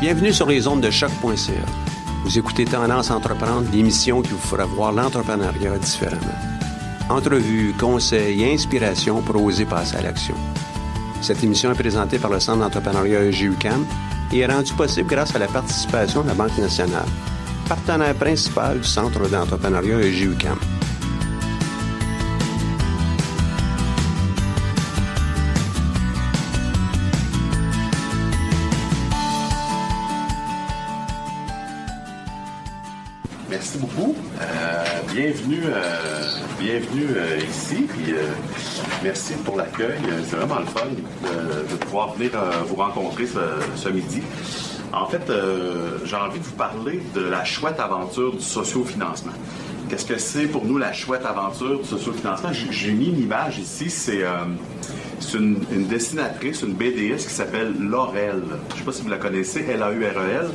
Bienvenue sur les ondes de choc.ca. Vous écoutez Tendance Entreprendre, l'émission qui vous fera voir l'entrepreneuriat différemment. Entrevues, conseils et inspirations pour oser passer à l'action. Cette émission est présentée par le Centre d'entrepreneuriat EGUCAM et est rendue possible grâce à la participation de la Banque nationale, partenaire principal du Centre d'entrepreneuriat EGUCAM. Merci beaucoup. Euh, bienvenue, euh, bienvenue euh, ici. Puis, merci pour l'accueil. C'est vraiment le fun de, pouvoir venir vous rencontrer ce, ce midi. En fait, j'ai envie de vous parler de la chouette aventure du sociofinancement. Qu'est-ce que c'est pour nous la chouette aventure du sociofinancement? J'ai mis une image ici. C'est c'est une, dessinatrice, une BDS qui s'appelle Laurel. Je ne sais pas si vous la connaissez, L-A-U-R-E-L.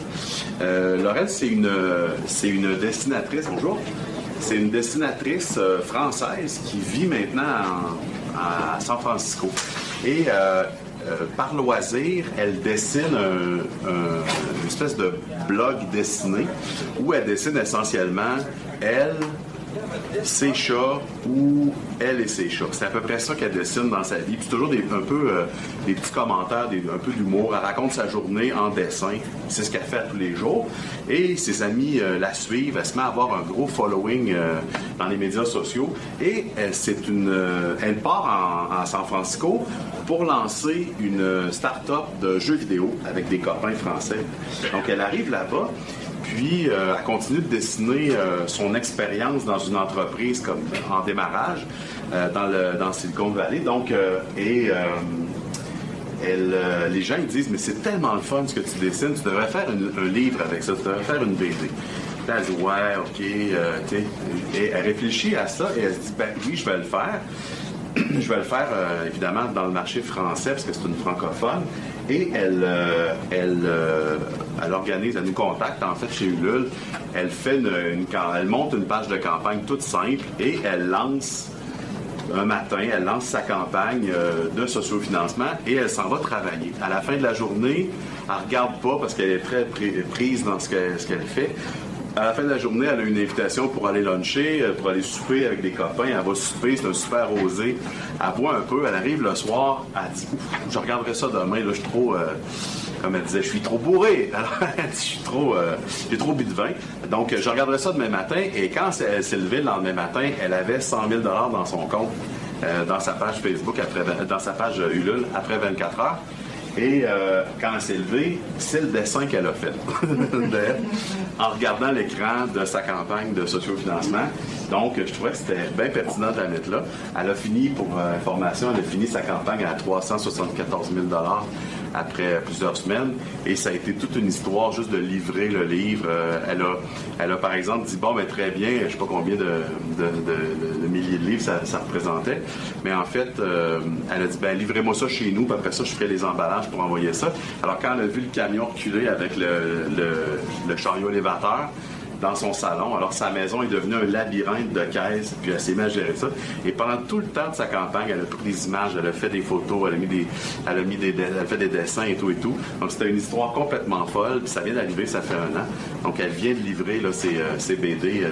Euh, Laurel, c'est une, c'est une dessinatrice. Bonjour. C'est une dessinatrice euh, française qui vit maintenant en- à San Francisco. Et euh, par loisir, elle dessine un- un- une espèce de blog dessiné où elle dessine essentiellement elle, ses chats ou elle et ses chats. C'est à peu près ça qu'elle dessine dans sa vie. Puis toujours un peu euh, des petits commentaires, un peu d'humour. Elle raconte sa journée en dessin. C'est ce qu'elle fait tous les jours. Et ses amis euh, la suivent. Elle se met à avoir un gros following euh, dans les médias sociaux. Et elle, c'est une, elle part en, San Francisco pour lancer une start-up de jeux vidéo avec des copains français. Donc elle arrive là-bas. Puis, euh, elle continue de dessiner euh, son expérience dans une entreprise comme en démarrage euh, dans, le, dans Silicon Valley. Donc, euh, et euh, elle, euh, les gens ils disent Mais c'est tellement le fun ce que tu dessines, tu devrais faire un livre avec ça, tu devrais faire une BD. Elle dit Ouais, ok. euh, et elle réfléchit à ça et elle se dit Ben oui, je vais le faire. je vais le faire euh, évidemment dans le marché français parce que c'est une francophone. Et elle, euh, elle, euh, elle organise, elle nous contacte en fait chez Ulule. Elle fait une, elle monte une page de campagne toute simple et elle lance un matin, elle lance sa campagne euh, de sociofinancement et elle s'en va travailler. À la fin de la journée, elle regarde pas parce qu'elle est très pri- prise dans ce qu'elle fait. À la fin de la journée, elle a une invitation pour aller luncher, euh, pour aller souper avec des copains. Elle va souper, c'est un super rosé. Elle boit un peu, elle arrive le soir, elle dit je regarderai ça demain, là, je suis trop. euh, comme elle disait, je suis trop bourré. Alors, elle dit, je suis trop, euh, j'ai trop bu de vin. Donc, je regarderai ça demain matin. Et quand elle s'est levée le lendemain matin, elle avait 100 000 dans son compte, euh, dans sa page Facebook, après, dans sa page Ulule, après 24 heures. Et euh, quand elle s'est levée, c'est le dessin qu'elle a fait en regardant l'écran de sa campagne de sociofinancement. Donc, je trouvais que c'était bien pertinent de la mettre là. Elle a fini, pour euh, information, elle a fini sa campagne à 374 000 après plusieurs semaines. Et ça a été toute une histoire juste de livrer le livre. Euh, elle, a, elle a, par exemple, dit, bon, ben, très bien, je sais pas combien de, milliers de livres ça, représentait. Mais en fait, euh, elle a dit, ben, livrez-moi ça chez nous, puis après ça, je ferai les emballages pour envoyer ça. Alors, quand elle a vu le camion reculer avec le chariot élévateur, dans son salon. Alors sa maison est devenue un labyrinthe de caisses, puis elle s'est à gérer ça. Et pendant tout le temps de sa campagne, elle a pris des images, elle a fait des photos, elle a mis des, elle a mis des, elle a fait des dessins et tout et tout. Donc c'était une histoire complètement folle. Puis ça vient d'arriver, ça fait un an. Donc elle vient de livrer là, ses, euh, BD euh,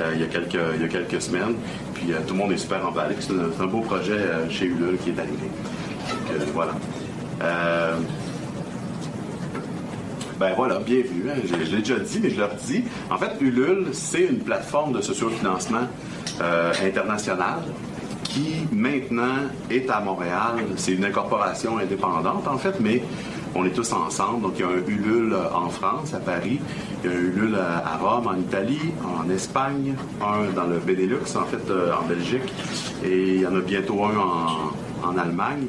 euh, il, y a quelques, il y a quelques semaines. Puis tout le monde est super emballé. C'est un, un beau projet chez Ulule qui est arrivé. Donc, voilà. Euh, ben voilà, bienvenue. hein. Je, l'ai déjà dit, mais je le redis. En fait, Ulule, c'est une plateforme de sociofinancement euh, international qui maintenant est à Montréal. C'est une incorporation indépendante, en fait, mais on est tous ensemble. Donc, il y a un Ulule euh, en France, à Paris. Il y a un Ulule à, à Rome, en Italie, en Espagne, un dans le Benelux, en fait, euh, en Belgique. Et il y en a bientôt un en, en Allemagne.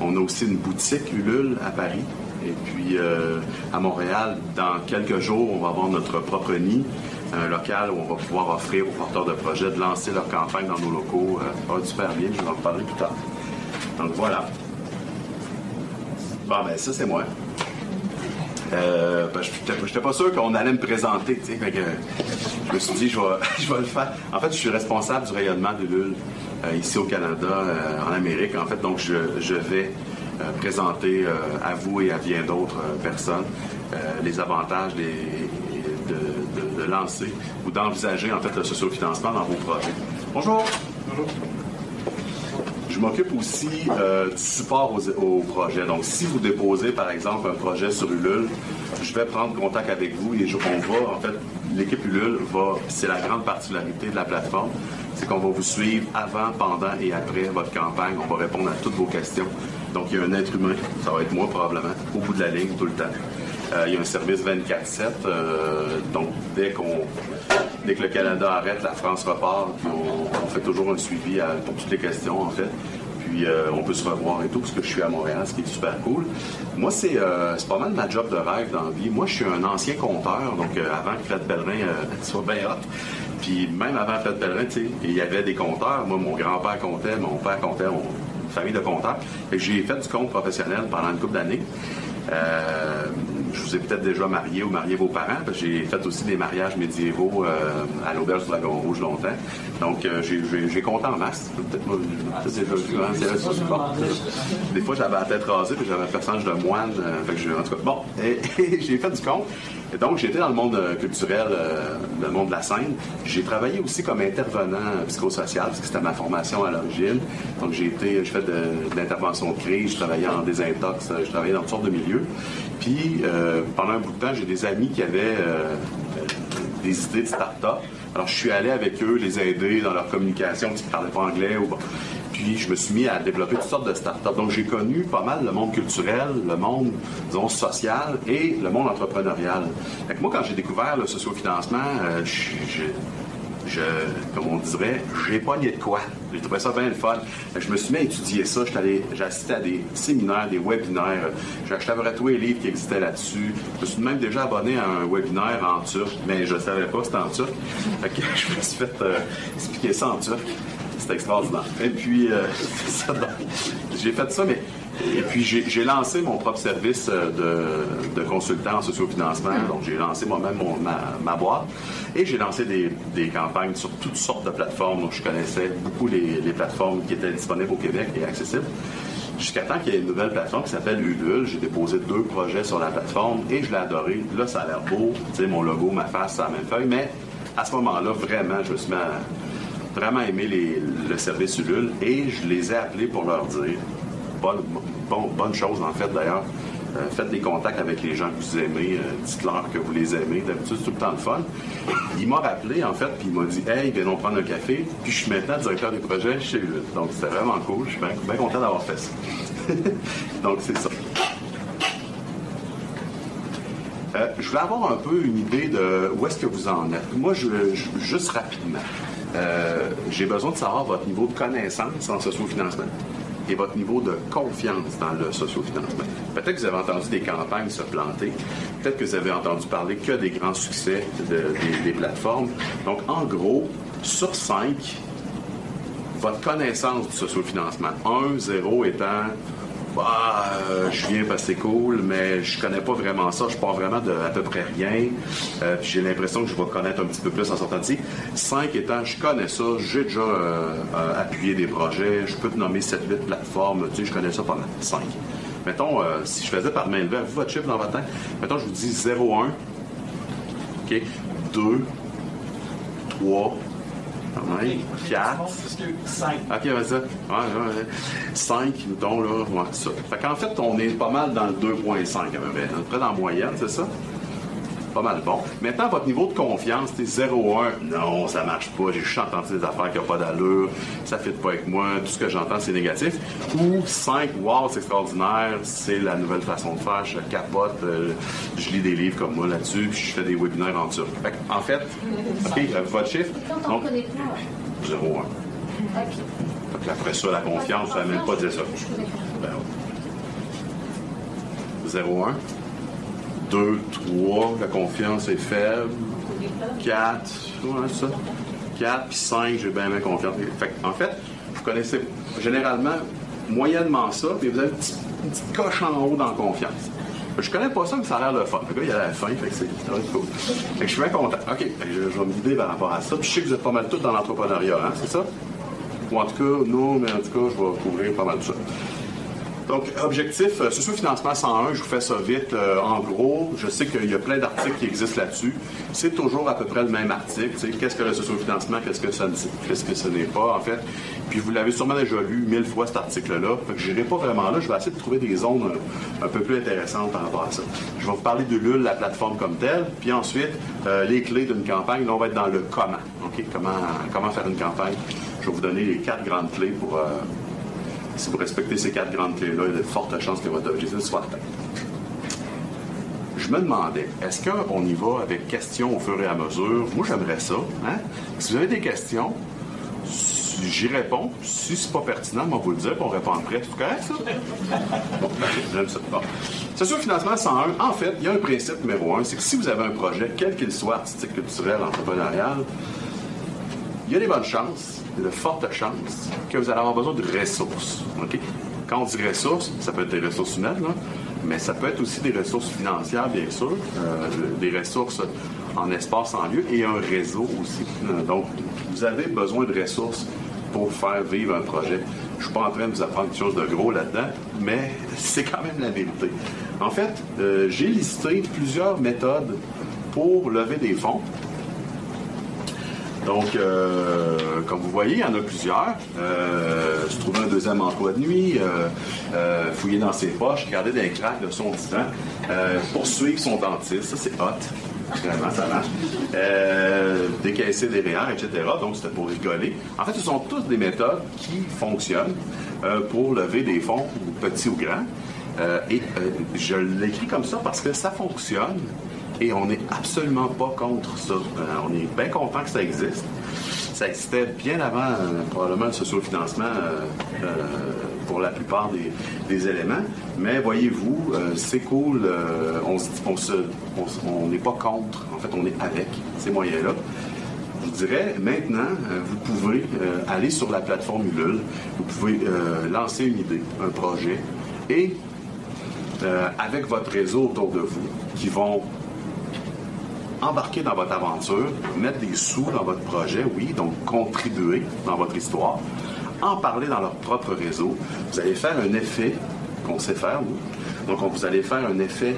On a aussi une boutique Ulule à Paris. Et puis euh, à Montréal, dans quelques jours, on va avoir notre propre nid, un local où on va pouvoir offrir aux porteurs de projets de lancer leur campagne dans nos locaux. Euh, ça va super bien, je vais en reparler plus tard. Donc voilà. Bon, ben ça, c'est moi. Euh, je n'étais pas sûr qu'on allait me présenter, que je me suis dit, je vais, je vais le faire. En fait, je suis responsable du rayonnement de l'UL euh, ici au Canada, euh, en Amérique, en fait, donc je, vais euh, présenter euh, à vous et à bien d'autres euh, personnes euh, les avantages des, de, de- de lancer ou d'envisager, en fait, le sociofinancement dans vos projets. Bonjour! Bonjour! Je m'occupe aussi euh, du support aux, aux projets. Donc, si vous déposez, par exemple, un projet sur Ulule, je vais prendre contact avec vous et je- on va, en fait, l'équipe Ulule va, c'est la grande particularité de la plateforme, c'est qu'on va vous suivre avant, pendant et après votre campagne. On va répondre à toutes vos questions. Donc, il y a un être humain, ça va être moi probablement, au bout de la ligne tout le temps. Euh, il y a un service 24-7, euh, donc dès qu'on dès que le Canada arrête, la France repart, puis on, fait toujours un suivi à- pour toutes les questions en fait. Puis euh, on peut se revoir et tout, parce que je suis à Montréal, ce qui est super cool. Moi, c'est pas mal ma job de rêve dans la vie. Moi, je suis un ancien compteur, donc avant que Fred Pellerin soit bien hot. Puis même avant Fred Pellerin, il y avait des compteurs. Moi, mon grand-père comptait, mon père comptait, on- famille de que j'ai fait du compte professionnel pendant une couple d'années. Euh, je vous ai peut-être déjà marié ou marié vos parents, parce que j'ai fait aussi des mariages médiévaux euh, à l'Auberge du Dragon Rouge longtemps. Donc, euh, j'ai- compté en masse. Hein, c'est. Des fois, j'avais la tête rasée, puis j'avais un personnage de moine. euh, en tout cas, bon, j'ai fait du compte. Et donc, j'étais dans le monde euh, culturel, euh, le monde de la scène. J'ai travaillé aussi comme intervenant psychosocial, parce que c'était ma formation à l'origine. Donc, j'ai été, je fais de, l'intervention de crise, je travaillais en désintox, euh, je travaillais dans toutes sortes de milieux. Puis, euh, pendant un bout de temps, j'ai des amis qui avaient euh, des idées de start-up. Alors, je suis allé avec eux les aider dans leur communication, qui ne parlaient pas anglais. Ou bon. Puis, je me suis mis à développer toutes sortes de start-up. Donc, j'ai connu pas mal le monde culturel, le monde, disons, social et le monde entrepreneurial. Fait que moi, quand j'ai découvert le sociofinancement, euh, comme on dirait, j'ai pogné de quoi. J'ai trouvé ça bien le fun. Je me suis mis à étudier ça. J'ai assisté à des séminaires, des webinaires. J'ai acheté à tous les livres qui existaient là-dessus. Je me suis même déjà abonné à un webinaire en turc, mais je ne savais pas que c'était en turc. Fait que je me suis fait euh, expliquer ça en turc. C'était extraordinaire. Et puis, euh, ça, j'ai fait ça, mais et puis, j'ai lancé mon propre service euh, de, de consultant en sociofinancement. Donc, j'ai lancé moi-même ma, ma boîte. Et j'ai lancé des, des campagnes sur toutes sortes de plateformes. Donc, je connaissais beaucoup les, les plateformes qui étaient disponibles au Québec et accessibles. Jusqu'à temps qu'il y ait une nouvelle plateforme qui s'appelle Ulule. J'ai déposé deux projets sur la plateforme et je l'ai adoré. Là, ça a l'air beau. Tu sais, mon logo, ma face, c'est la même feuille. Mais à ce moment-là, vraiment, je me suis mis à vraiment aimé le service Ulule et je les ai appelés pour leur dire bonne, bon- bonne chose en fait d'ailleurs. Euh, faites des contacts avec les gens que vous aimez, euh, dites-leur que vous les aimez. D'habitude, c'est tout le temps le fun. Il m'a rappelé en fait, puis il m'a dit Hey, viens prendre un café. Puis je suis maintenant directeur des projets chez Ulule. Donc c'était vraiment cool. Je suis bien, content d'avoir fait ça. Donc c'est ça. Euh, je voulais avoir un peu une idée de où est-ce que vous en êtes. Moi, je- juste rapidement, euh, j'ai besoin de savoir votre niveau de connaissance en sociofinancement et votre niveau de confiance dans le sociofinancement. Peut-être que vous avez entendu des campagnes se planter. Peut-être que vous avez entendu parler que des grands succès de- des, des plateformes. Donc, en gros, sur 5, votre connaissance du sociofinancement, 1, 0 étant bah, euh, je viens parce que c'est cool, mais je connais pas vraiment ça. Je pars vraiment de à peu près rien. Euh, j'ai l'impression que je vais connaître un petit peu plus en sortant d'ici. 5 étant, je connais ça. J'ai déjà euh, appuyé des projets. Je peux te nommer 7-8 plateformes. Tu sais, je connais ça pendant 5. Mettons, si je faisais par main levée, avez-vous votre chiffre dans votre tête? Mettons, je vous dis 0-1. OK? 2. 3. 4. Ok, vas-y. Ouais, ouais, ouais. 5, mettons, là. Ouais, ça. Fait qu'en fait, on est pas mal dans le 2.5 à peu près. À près dans la moyenne, c'est ça? Pas mal bon. Maintenant, votre niveau de confiance, c'est 0,1. Non, ça marche pas. J'ai juste entendu des affaires qui n'ont pas d'allure. Ça ne fit pas avec moi. Tout ce que j'entends, c'est négatif. Ou 5, wow, c'est extraordinaire. C'est la nouvelle façon de faire. Je capote. euh, je lis des livres comme moi là-dessus. Puis je fais des webinaires en turc. Fait en fait, OK, euh, votre chiffre? Quand on Donc, ne connaît pas, 0,1. ok. Fait que après ça, la confiance, ça ne même pas dire ça. Ben, 0, 1. 2, 3, la confiance est faible. 4, ouais, ça? 4, puis 5, j'ai bien, bien confiance. Fait en fait, vous connaissez généralement moyennement ça, puis vous avez une petite, coche en haut dans la confiance. Je connais pas ça, mais ça a l'air le fun. Le gars, il a la fin, fait que c'est cool. Fait que je suis bien content. OK, je, je vais me par rapport à ça. Puis je sais que vous êtes pas mal tous dans l'entrepreneuriat, hein, c'est ça? Ou en tout cas, non, mais en tout cas, je vais couvrir pas mal de ça. Donc, objectif, euh, socio-financement 101, je vous fais ça vite. Euh, en gros, je sais qu'il y a plein d'articles qui existent là-dessus. C'est toujours à peu près le même article. Qu'est-ce que le socio-financement, qu'est-ce que ça qu'est-ce que ce n'est pas, en fait. Puis vous l'avez sûrement déjà lu mille fois, cet article-là. Je n'irai pas vraiment là. Je vais essayer de trouver des zones euh, un peu plus intéressantes par rapport à ça. Je vais vous parler de l'UL, la plateforme comme telle. Puis ensuite, euh, les clés d'une campagne. Là, on va être dans le comment. OK? Comment, comment faire une campagne. Je vais vous donner les quatre grandes clés pour... si vous respectez ces quatre grandes clés-là, il y a de fortes chances que votre objectif soit atteint. Je me demandais, est-ce qu'on y va avec questions au fur et à mesure? Moi, j'aimerais ça. Hein? Si vous avez des questions, j'y réponds. Si c'est pas pertinent, moi, vous le dire, on répond après. C'est correct, ça? J'aime ça. Bon. Socio-financement 101, en fait, il y a un principe numéro un, c'est que si vous avez un projet, quel qu'il soit, artistique, culturel, entrepreneurial, il y a des bonnes chances, de fortes chances, que vous allez avoir besoin de ressources. Quand on dit ressources, ça peut être des ressources humaines, mais ça peut être aussi des ressources financières, bien sûr, euh, des ressources en espace, en lieu, et un réseau aussi. Donc, vous avez besoin de ressources pour faire vivre un projet. Je suis pas en train de vous apprendre quelque chose de gros là-dedans, mais c'est quand même la vérité. En fait, euh, j'ai listé plusieurs méthodes pour lever des fonds. Donc, euh, comme vous voyez, il y en a plusieurs. Euh, se trouver un deuxième emploi de nuit, euh, euh, fouiller dans ses poches, regarder des craques de son divan, euh, poursuivre son dentiste, ça c'est hot. Vraiment, ça marche. Euh, décaisser des REER, etc. Donc, c'était pour rigoler. En fait, ce sont toutes des méthodes qui fonctionnent euh, pour lever des fonds, petits ou grands. Euh, et euh, je l'écris comme ça parce que ça fonctionne et on n'est absolument pas contre ça. Euh, on est bien content que ça existe. Ça existait bien avant, euh, probablement, le socio-financement euh, pour la plupart des, éléments. Mais voyez-vous, c'est cool. on se- on n'est pas contre. En fait, on est avec ces moyens-là. Je vous dirais, maintenant, vous pouvez aller sur la plateforme Ulule, vous pouvez lancer une idée, un projet, et avec votre réseau autour de vous, qui vont embarquer dans votre aventure, mettre des sous dans votre projet, oui, donc contribuer dans votre histoire, en parler dans leur propre réseau. Vous allez faire un effet qu'on sait faire, nous. Donc, on- vous allez faire un effet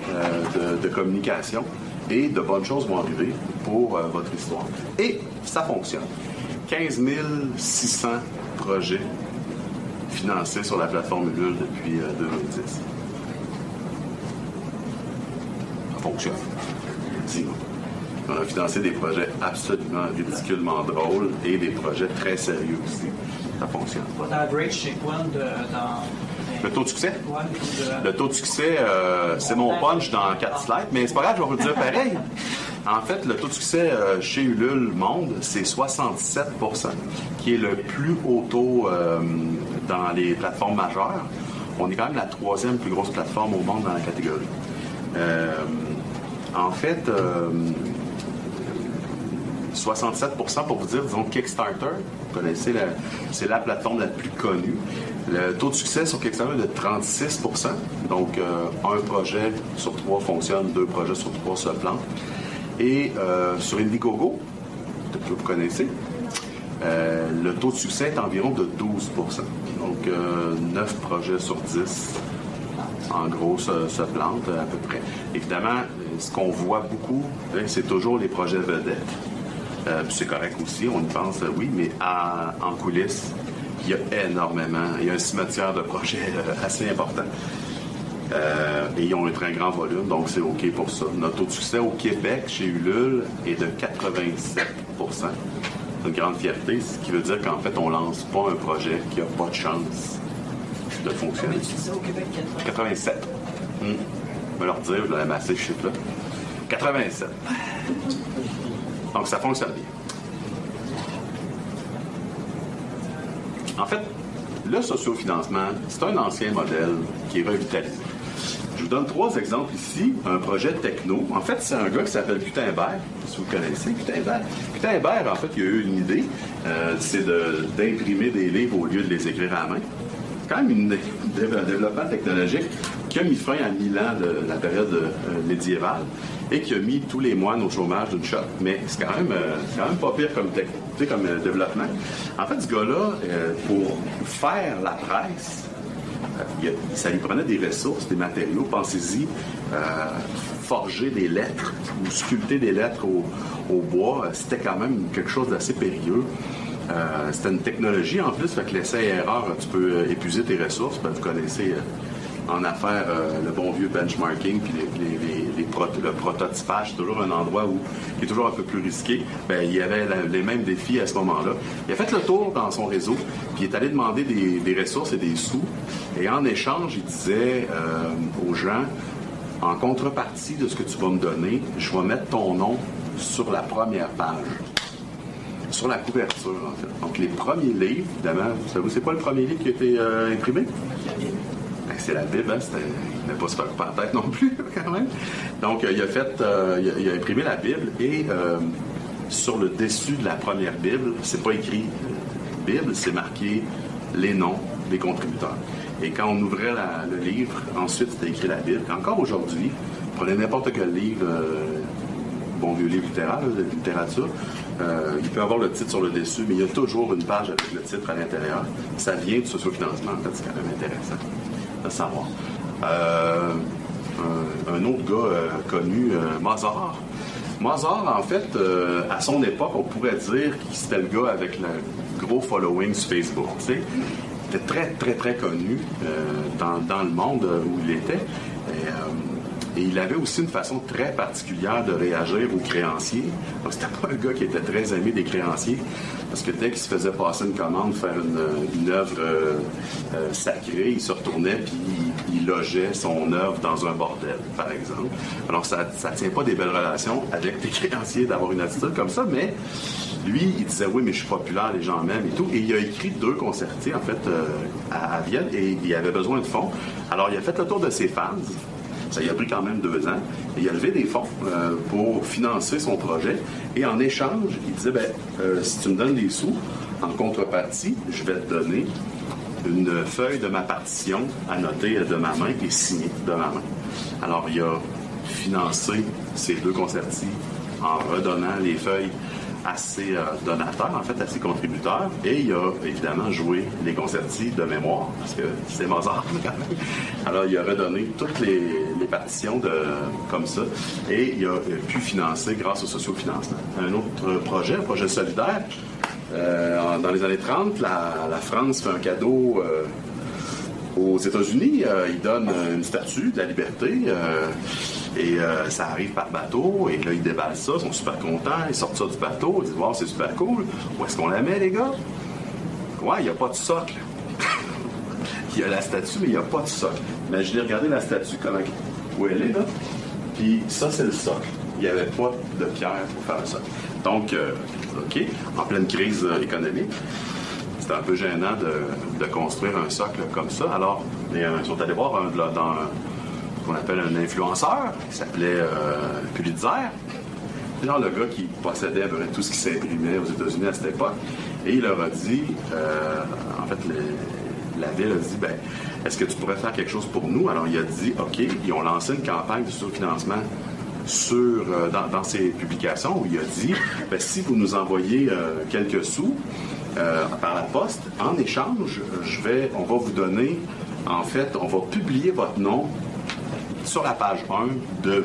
euh, de, communication et de bonnes choses vont arriver pour euh, votre histoire. Et ça fonctionne. 15 600 projets financés sur la plateforme Ulule depuis euh, 2010. Ça fonctionne. Dis-moi. On a financé des projets absolument ridiculement drôles et des projets très sérieux aussi. Ça fonctionne. Votre average, c'est quoi de, dans. Le taux de succès? Le taux de succès, euh, c'est mon punch dans 4 slides, mais c'est pas grave, je vais vous le dire pareil. En fait, le taux de succès euh, chez Ulule Monde, c'est 67% qui est le plus haut taux euh, dans les plateformes majeures. On est quand même la troisième plus grosse plateforme au monde dans la catégorie. En fait, 67% pour vous dire, disons Kickstarter, vous connaissez, c'est la plateforme la plus connue. Le taux de succès sur Kickstarter est de 36% Donc, euh, un projet sur trois fonctionne, deux projets sur trois se plantent. Et euh, sur Indiegogo, que vous connaissez, euh, le taux de succès est environ de 12% Donc, 9 projets sur 10, en gros, se, se, plantent à peu près. Évidemment, ce qu'on voit beaucoup, hein, c'est toujours les projets vedettes. C'est correct aussi, on y pense, oui, mais en coulisses, il y a énormément. Il y a un cimetière de projets euh, assez important. Euh, et ils ont un très grand volume, donc c'est OK pour ça. Notre taux de succès au Québec, chez Ulule, est de 87% C'est une grande fierté, ce qui veut dire qu'en fait, on lance pas un projet qui n'a pas de chance de fonctionner. au Québec, 87. Hum. Je vais leur dire, je vais amasser ce chiffre-là. 87. Donc, ça fonctionne bien. En fait, le sociofinancement, c'est un ancien modèle qui est revitalisé. Je vous donne trois exemples ici. Un projet techno. En fait, c'est un gars qui s'appelle Gutenberg, si vous connaissez Gutenberg. Gutenberg, en fait, il a eu une idée, euh, c'est d'imprimer des livres au lieu de les écrire à la main. C'est quand même un développement technologique qui a mis fin à mille ans de la période euh, médiévale et qui a mis tous les moines au chômage d'une shot. Mais c'est quand, même, euh, quand même pas pire comme, comme euh, développement. En fait, ce gars-là, euh, pour faire la presse, ça lui prenait des ressources, des matériaux. Pensez-y, forger des lettres ou sculpter des lettres au, bois, c'était quand même quelque chose d'assez périlleux. c'était une technologie en plus, fait que l'essai et erreur, tu peux épuiser tes ressources. Ben, vous connaissez en affaires le bon vieux benchmarking puis les le prototypage, c'est toujours un endroit où, qui est toujours un peu plus risqué. Ben, il y avait les mêmes défis à ce moment-là. Il a fait le tour dans son réseau, puis il est allé demander des, ressources et des sous. Et en échange, il disait euh, aux gens, en contrepartie de ce que tu vas me donner, je vais mettre ton nom sur la première page sur la couverture, en fait. Donc, les premiers livres, évidemment, vous c'est pas le premier livre qui a été euh, imprimé? Ben, c'est la Bible, hein? il n'a pas se faire par tête non plus, quand même. Donc, il a fait, euh, il, a, imprimé la Bible et euh, sur le dessus de la première Bible, c'est pas écrit Bible, c'est marqué les noms des contributeurs. Et quand on ouvrait le livre, ensuite c'était écrit la Bible. Encore aujourd'hui, prenez n'importe quel livre, euh, bon vieux livre littéraire, de littérature, il peut avoir le titre sur le dessus, mais il y a toujours une page avec le titre à l'intérieur. Ça vient du sociofinancement, en fait, c'est quand même intéressant de savoir. Euh, un, autre gars euh, connu, euh, Mozart. Mozart, en fait, à son époque, on pourrait dire qu'il c'était le gars avec le gros following sur Facebook. Il était très, très, très connu dans, le monde où il était. Et il avait aussi une façon très particulière de réagir aux créanciers. Donc, c'était pas un gars qui était très aimé des créanciers, parce que dès qu'il se faisait passer une commande, faire une, œuvre euh, euh, sacrée, il se retournait puis il, logeait son œuvre dans un bordel, par exemple. Alors, ça ne tient pas des belles relations avec des créanciers d'avoir une attitude comme ça, mais lui, il disait oui, mais je suis populaire, les gens m'aiment et tout. Et il a écrit deux concertés, en fait, euh, à, à, Vienne, et il avait besoin de fonds. Alors, il a fait le tour de ses fans. Ça y a pris quand même deux ans. Il a levé des fonds euh, pour financer son projet. Et en échange, il disait, ben, euh, si tu me donnes des sous, en contrepartie, je vais te donner une feuille de ma partition noter de ma main et signée de ma main. Alors, il a financé ces deux concertis en redonnant les feuilles à ses euh, donateurs, en fait, à ses contributeurs. Et il a évidemment joué les concertis de mémoire, parce que c'est Mozart quand même. Alors, il a redonné toutes les, partitions de, comme ça. Et il a pu financer grâce au sociofinancement. Un autre projet, un projet solidaire. Euh, dans les années 30, la, France fait un cadeau euh, aux États-Unis. il donne une statue de la liberté. Et euh, ça arrive par bateau, et là, ils déballent ça, ils sont super contents, ils sortent ça du bateau, ils disent Wow, c'est super cool. Où est-ce qu'on la met, les gars? Ouais, il n'y a pas de socle. il y a la statue, mais il n'y a pas de socle. Imaginez, regardez la statue, comment, où elle est, là. Puis ça, c'est le socle. Il n'y avait pas de pierre pour faire le socle. Donc, euh, OK, en pleine crise euh, économique, un peu gênant de, construire un socle comme ça. Alors, ils sont allés voir dans qu'on appelle un influenceur, qui s'appelait euh, Pulitzer. Genre le gars qui possédait tout ce qui s'imprimait aux États-Unis à cette époque. Et il leur a dit, euh, en fait, la ville a dit, ben, est-ce que tu pourrais faire quelque chose pour nous? Alors, il a dit, OK, ils ont lancé une campagne de sous-financement sur, euh, dans, dans, ses publications où il a dit, ben, si vous nous envoyez euh, quelques sous euh, par la poste, en échange, je vais, on va vous donner, en fait, on va publier votre nom sur la page 1 de,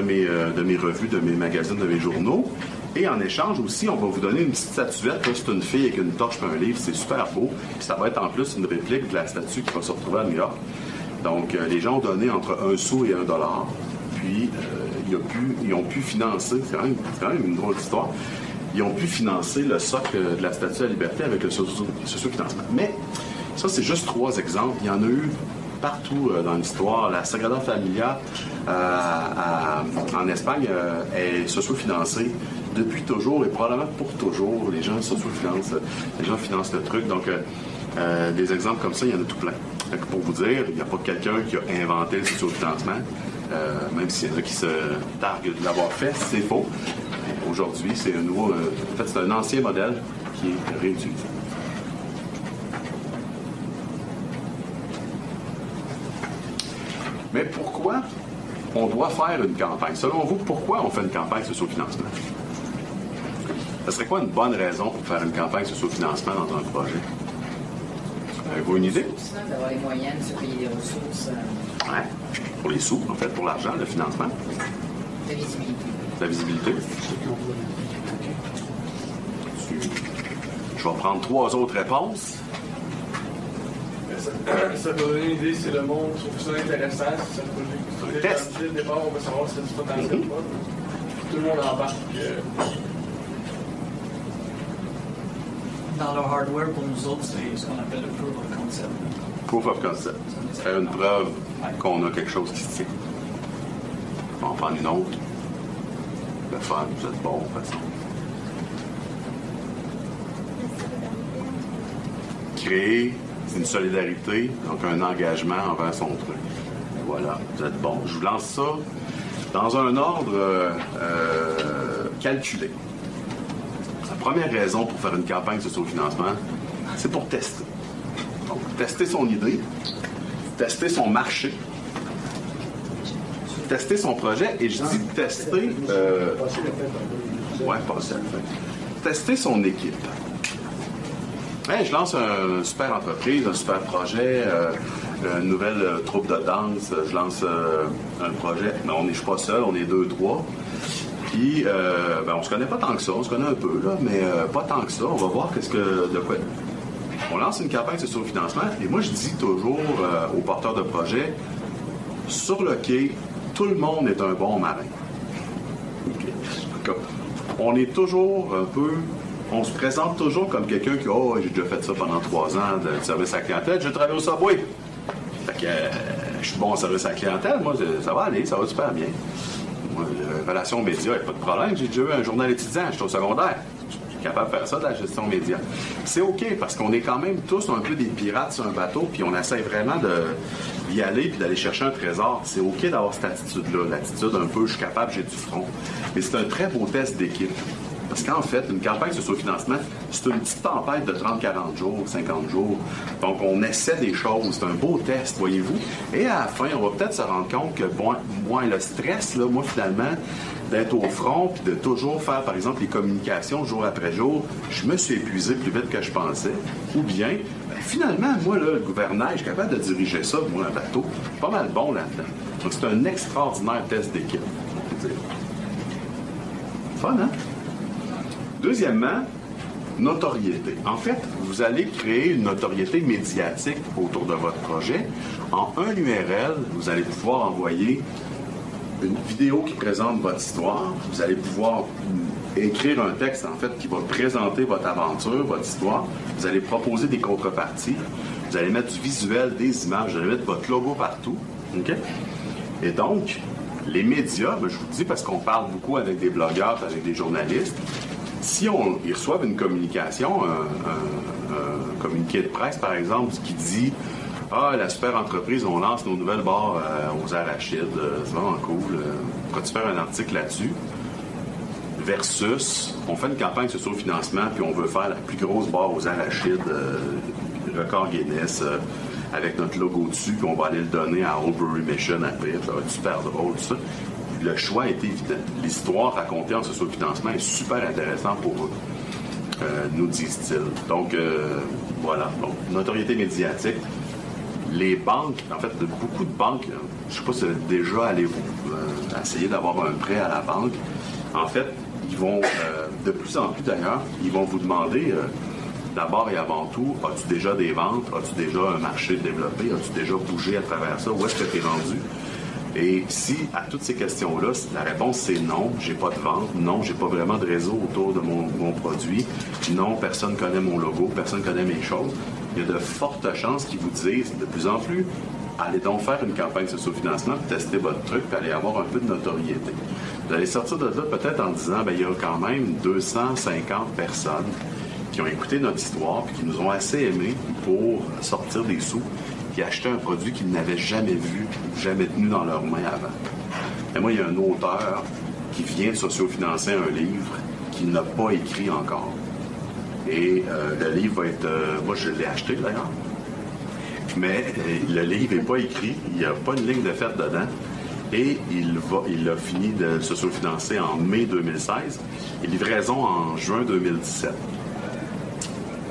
mes, de mes revues, de mes magazines, de mes journaux. Et en échange aussi, on va vous donner une petite statuette. C'est une fille avec une torche et un livre. C'est super beau. Puis ça va être en plus une réplique de la statue qui va se retrouver à New York. Donc, euh, les gens ont donné entre un sou et un dollar. Puis, euh, ils, ont pu, financer, c'est quand, quand, même une drôle d'histoire, ils ont pu financer le socle de la statue à la liberté avec le socio-financement. Mais ça, c'est juste trois exemples. Il y en a eu partout euh, dans l'histoire. La Sagrada Familia euh, en Espagne euh, est socio-financée depuis toujours et probablement pour toujours. Les gens socio-financent, les gens financent le truc. Donc, des exemples comme ça, il y en a tout plein. Pour vous dire, il n'y a pas quelqu'un qui a inventé le socio-financement. même s'il y en a qui se targuent de l'avoir fait, c'est faux. Aujourd'hui, c'est un nouveau. en fait, c'est un ancien modèle qui est réutilisé. Mais pourquoi on doit faire une campagne? Selon vous, pourquoi on fait une campagne sur le financement? Ce serait quoi une bonne raison pour faire une campagne sur le financement dans un projet? Avez-vous une idée? d'avoir les moyens de se payer des ressources. Euh... Ouais. Pour les sous, en fait, pour l'argent, le financement. Visibilité. La visibilité. Je vais prendre trois autres réponses. Ça peut donner une idée si le monde trouve ça intéressant, si ça peut test. Dès le départ, on va savoir si c'est du potentiel ou pas. Tout le monde embarque. Euh... Dans le hardware, pour nous autres, c'est ce qu'on appelle le proof of concept. Proof of concept. Faire une preuve qu'on a quelque chose qui se tient. On va en prendre une autre. Le fun, vous êtes bon, de toute façon. Créer une solidarité, donc un engagement envers son truc. Voilà, vous êtes bon. Je vous lance ça dans un ordre euh, calculé. La première raison pour faire une campagne de financement, c'est pour tester. Donc, tester son idée, tester son marché, tester son projet, et je dis tester. Euh, ouais, fin. Tester son équipe. Je lance une super entreprise, un super projet, euh, une nouvelle euh, troupe de danse. Je lance euh, un projet. Mais on n'est pas seul, on est deux, trois. Puis, ben, on se connaît pas tant que ça. On se connaît un peu, là, mais pas tant que ça. On va voir qu'est-ce que de quoi. On lance une campagne sur le financement. Et moi, je dis toujours aux porteurs de projet, sur le quai, tout le monde est un bon marin. On est toujours un peu on se présente toujours comme quelqu'un qui, oh, j'ai déjà fait ça pendant trois ans de service à clientèle, je travaille au Subway. Fait que euh, je suis bon en service à clientèle, moi, ça va aller, ça va super bien. Moi, euh, relations médias, il n'y a pas de problème. J'ai déjà eu un journal étudiant, je suis au secondaire. Capable de faire ça, de la gestion média. C'est OK, parce qu'on est quand même tous un peu des pirates sur un bateau, puis on essaie vraiment d'y aller puis d'aller chercher un trésor. C'est OK d'avoir cette attitude-là, l'attitude un peu, je suis capable, j'ai du front. Mais c'est un très beau test d'équipe. Parce qu'en fait, une campagne sur financement, c'est une petite tempête de 30-40 jours, 50 jours. Donc, on essaie des choses. C'est un beau test, voyez-vous. Et à la fin, on va peut-être se rendre compte que, bon, le stress, là, moi, finalement, d'être au front puis de toujours faire, par exemple, les communications jour après jour, je me suis épuisé plus vite que je pensais. Ou bien, ben, finalement, moi, le gouvernail, je suis capable de diriger ça, moi, un bateau. Pas mal bon là-dedans. Donc, c'est un extraordinaire test d'équipe. Fun, hein? Deuxièmement, notoriété. En fait, vous allez créer une notoriété médiatique autour de votre projet. En un URL, vous allez pouvoir envoyer une vidéo qui présente votre histoire. Vous allez pouvoir écrire un texte, en fait, qui va présenter votre aventure, votre histoire. Vous allez proposer des contreparties. Vous allez mettre du visuel, des images. Vous allez mettre votre logo partout. OK? Et donc, les médias, ben, je vous dis parce qu'on parle beaucoup avec des blogueurs, avec des journalistes, si on, ils reçoivent une communication, un, communiqué de presse, par exemple, qui dit Ah, la super entreprise, on lance nos nouvelles barres euh, aux arachides, euh, c'est vraiment cool. Euh, pourrais-tu faire un article là-dessus? Versus, on fait une campagne sur le financement, puis on veut faire la plus grosse barre aux arachides record Guinness euh, avec notre logo dessus, puis on va aller le donner à Oldbury Mission après. Ça super drôle, tout ça. Le choix est évident. L'histoire racontée en socio-financement est super intéressant pour eux, euh, nous disent-ils. Donc, euh, voilà. Donc, notoriété médiatique. Les banques, en fait, beaucoup de banques, euh, je ne sais pas si déjà allé vous euh, essayer d'avoir un prêt à la banque. En fait, ils vont, de plus en plus d'ailleurs, ils vont vous demander d'abord et avant tout, as-tu déjà des ventes? As-tu déjà un marché développé? As-tu déjà bougé à travers ça? Où est-ce que tu es rendu? Et si à toutes ces questions-là, la réponse c'est non, j'ai pas de vente, non, j'ai pas vraiment de réseau autour de mon, produit, non, personne connaît mon logo, personne connaît mes choses, il y a de fortes chances qu'ils vous disent de plus en plus, allez donc faire une campagne de socio-financement, tester votre truc, puis allez avoir un peu de notoriété. Vous allez sortir de là peut-être en disant, ben, il y a quand même 250 personnes qui ont écouté notre histoire puis qui nous ont assez aimés pour sortir des sous qui achetaient un produit qu'ils n'avaient jamais vu jamais tenu dans leurs mains avant. Et moi, il y a un auteur qui vient de socio-financer un livre qu'il n'a pas écrit encore. Et euh, le livre va être... euh, moi, je l'ai acheté d'ailleurs. Mais euh, le livre n'est pas écrit. Il n'y a pas une ligne de fête dedans. Et il, va, il a fini de socio-financer en mai 2016 et livraison en juin 2017.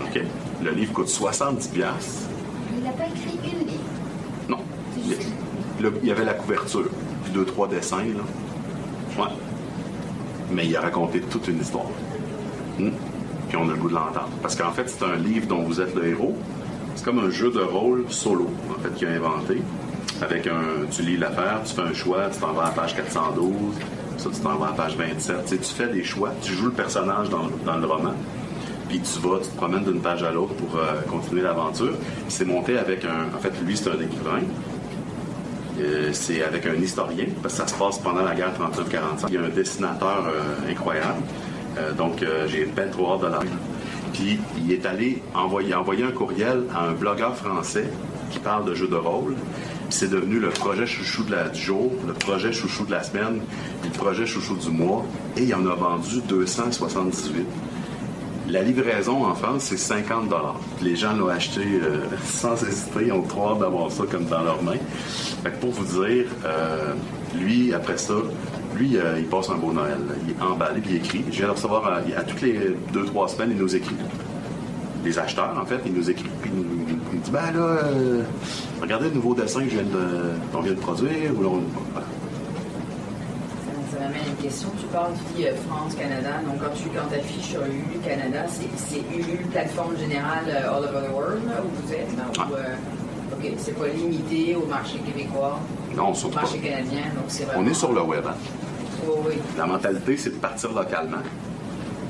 OK? Le livre coûte 70$. piastres. Il n'a pas écrit une livre. Non. Il, il y avait la couverture, puis deux, trois dessins, là. Ouais. Mais il a raconté toute une histoire. Hmm? Puis on a le goût de l'entendre. Parce qu'en fait, c'est un livre dont vous êtes le héros. C'est comme un jeu de rôle solo, en fait, qu'il a inventé. Avec un. Tu lis l'affaire, tu fais un choix, tu t'en vas à la page 412, ça, tu t'en vas à la page 27. Tu fais des choix, tu joues le personnage dans, le roman. Puis tu vas, tu te promènes d'une page à l'autre pour euh, continuer l'aventure. C'est monté avec un. En fait, lui, c'est un écrivain. C'est avec un historien, parce que ça se passe pendant la guerre 39-45. Il y a un dessinateur euh, incroyable. Euh, donc, euh, j'ai ben trop hâte de la Puis, il est allé envoyer, envoyer un courriel à un blogueur français qui parle de jeux de rôle. C'est devenu le projet chouchou du jour, le projet chouchou de la semaine, puis le projet chouchou du mois. Et il en a vendu 278. La livraison en France, c'est 50 Les gens l'ont acheté euh, sans hésiter. Ils ont trop hâte d'avoir ça comme dans leurs mains. Fait que pour vous dire, euh, lui, après ça, lui, euh, il passe un beau Noël. Il est emballé, puis il écrit. Je viens de recevoir à, toutes les deux, trois semaines, il nous écrit. Les acheteurs, en fait, il nous écrit. Puis il nous, dit, ben là, regardez le nouveau dessin qu'on vient de produire. Ou une question. Tu parles du euh, France-Canada. Donc, quand tu quand affiches sur Ulu Canada, c'est c'est Ulu, plateforme générale euh, all over the world, là, où vous êtes, là, ou, euh, OK, c'est pas limité au marché québécois, Non, au pas. marché canadien, donc c'est vraiment... On est sur le web. hein. Oui, oui. La mentalité, c'est de partir localement.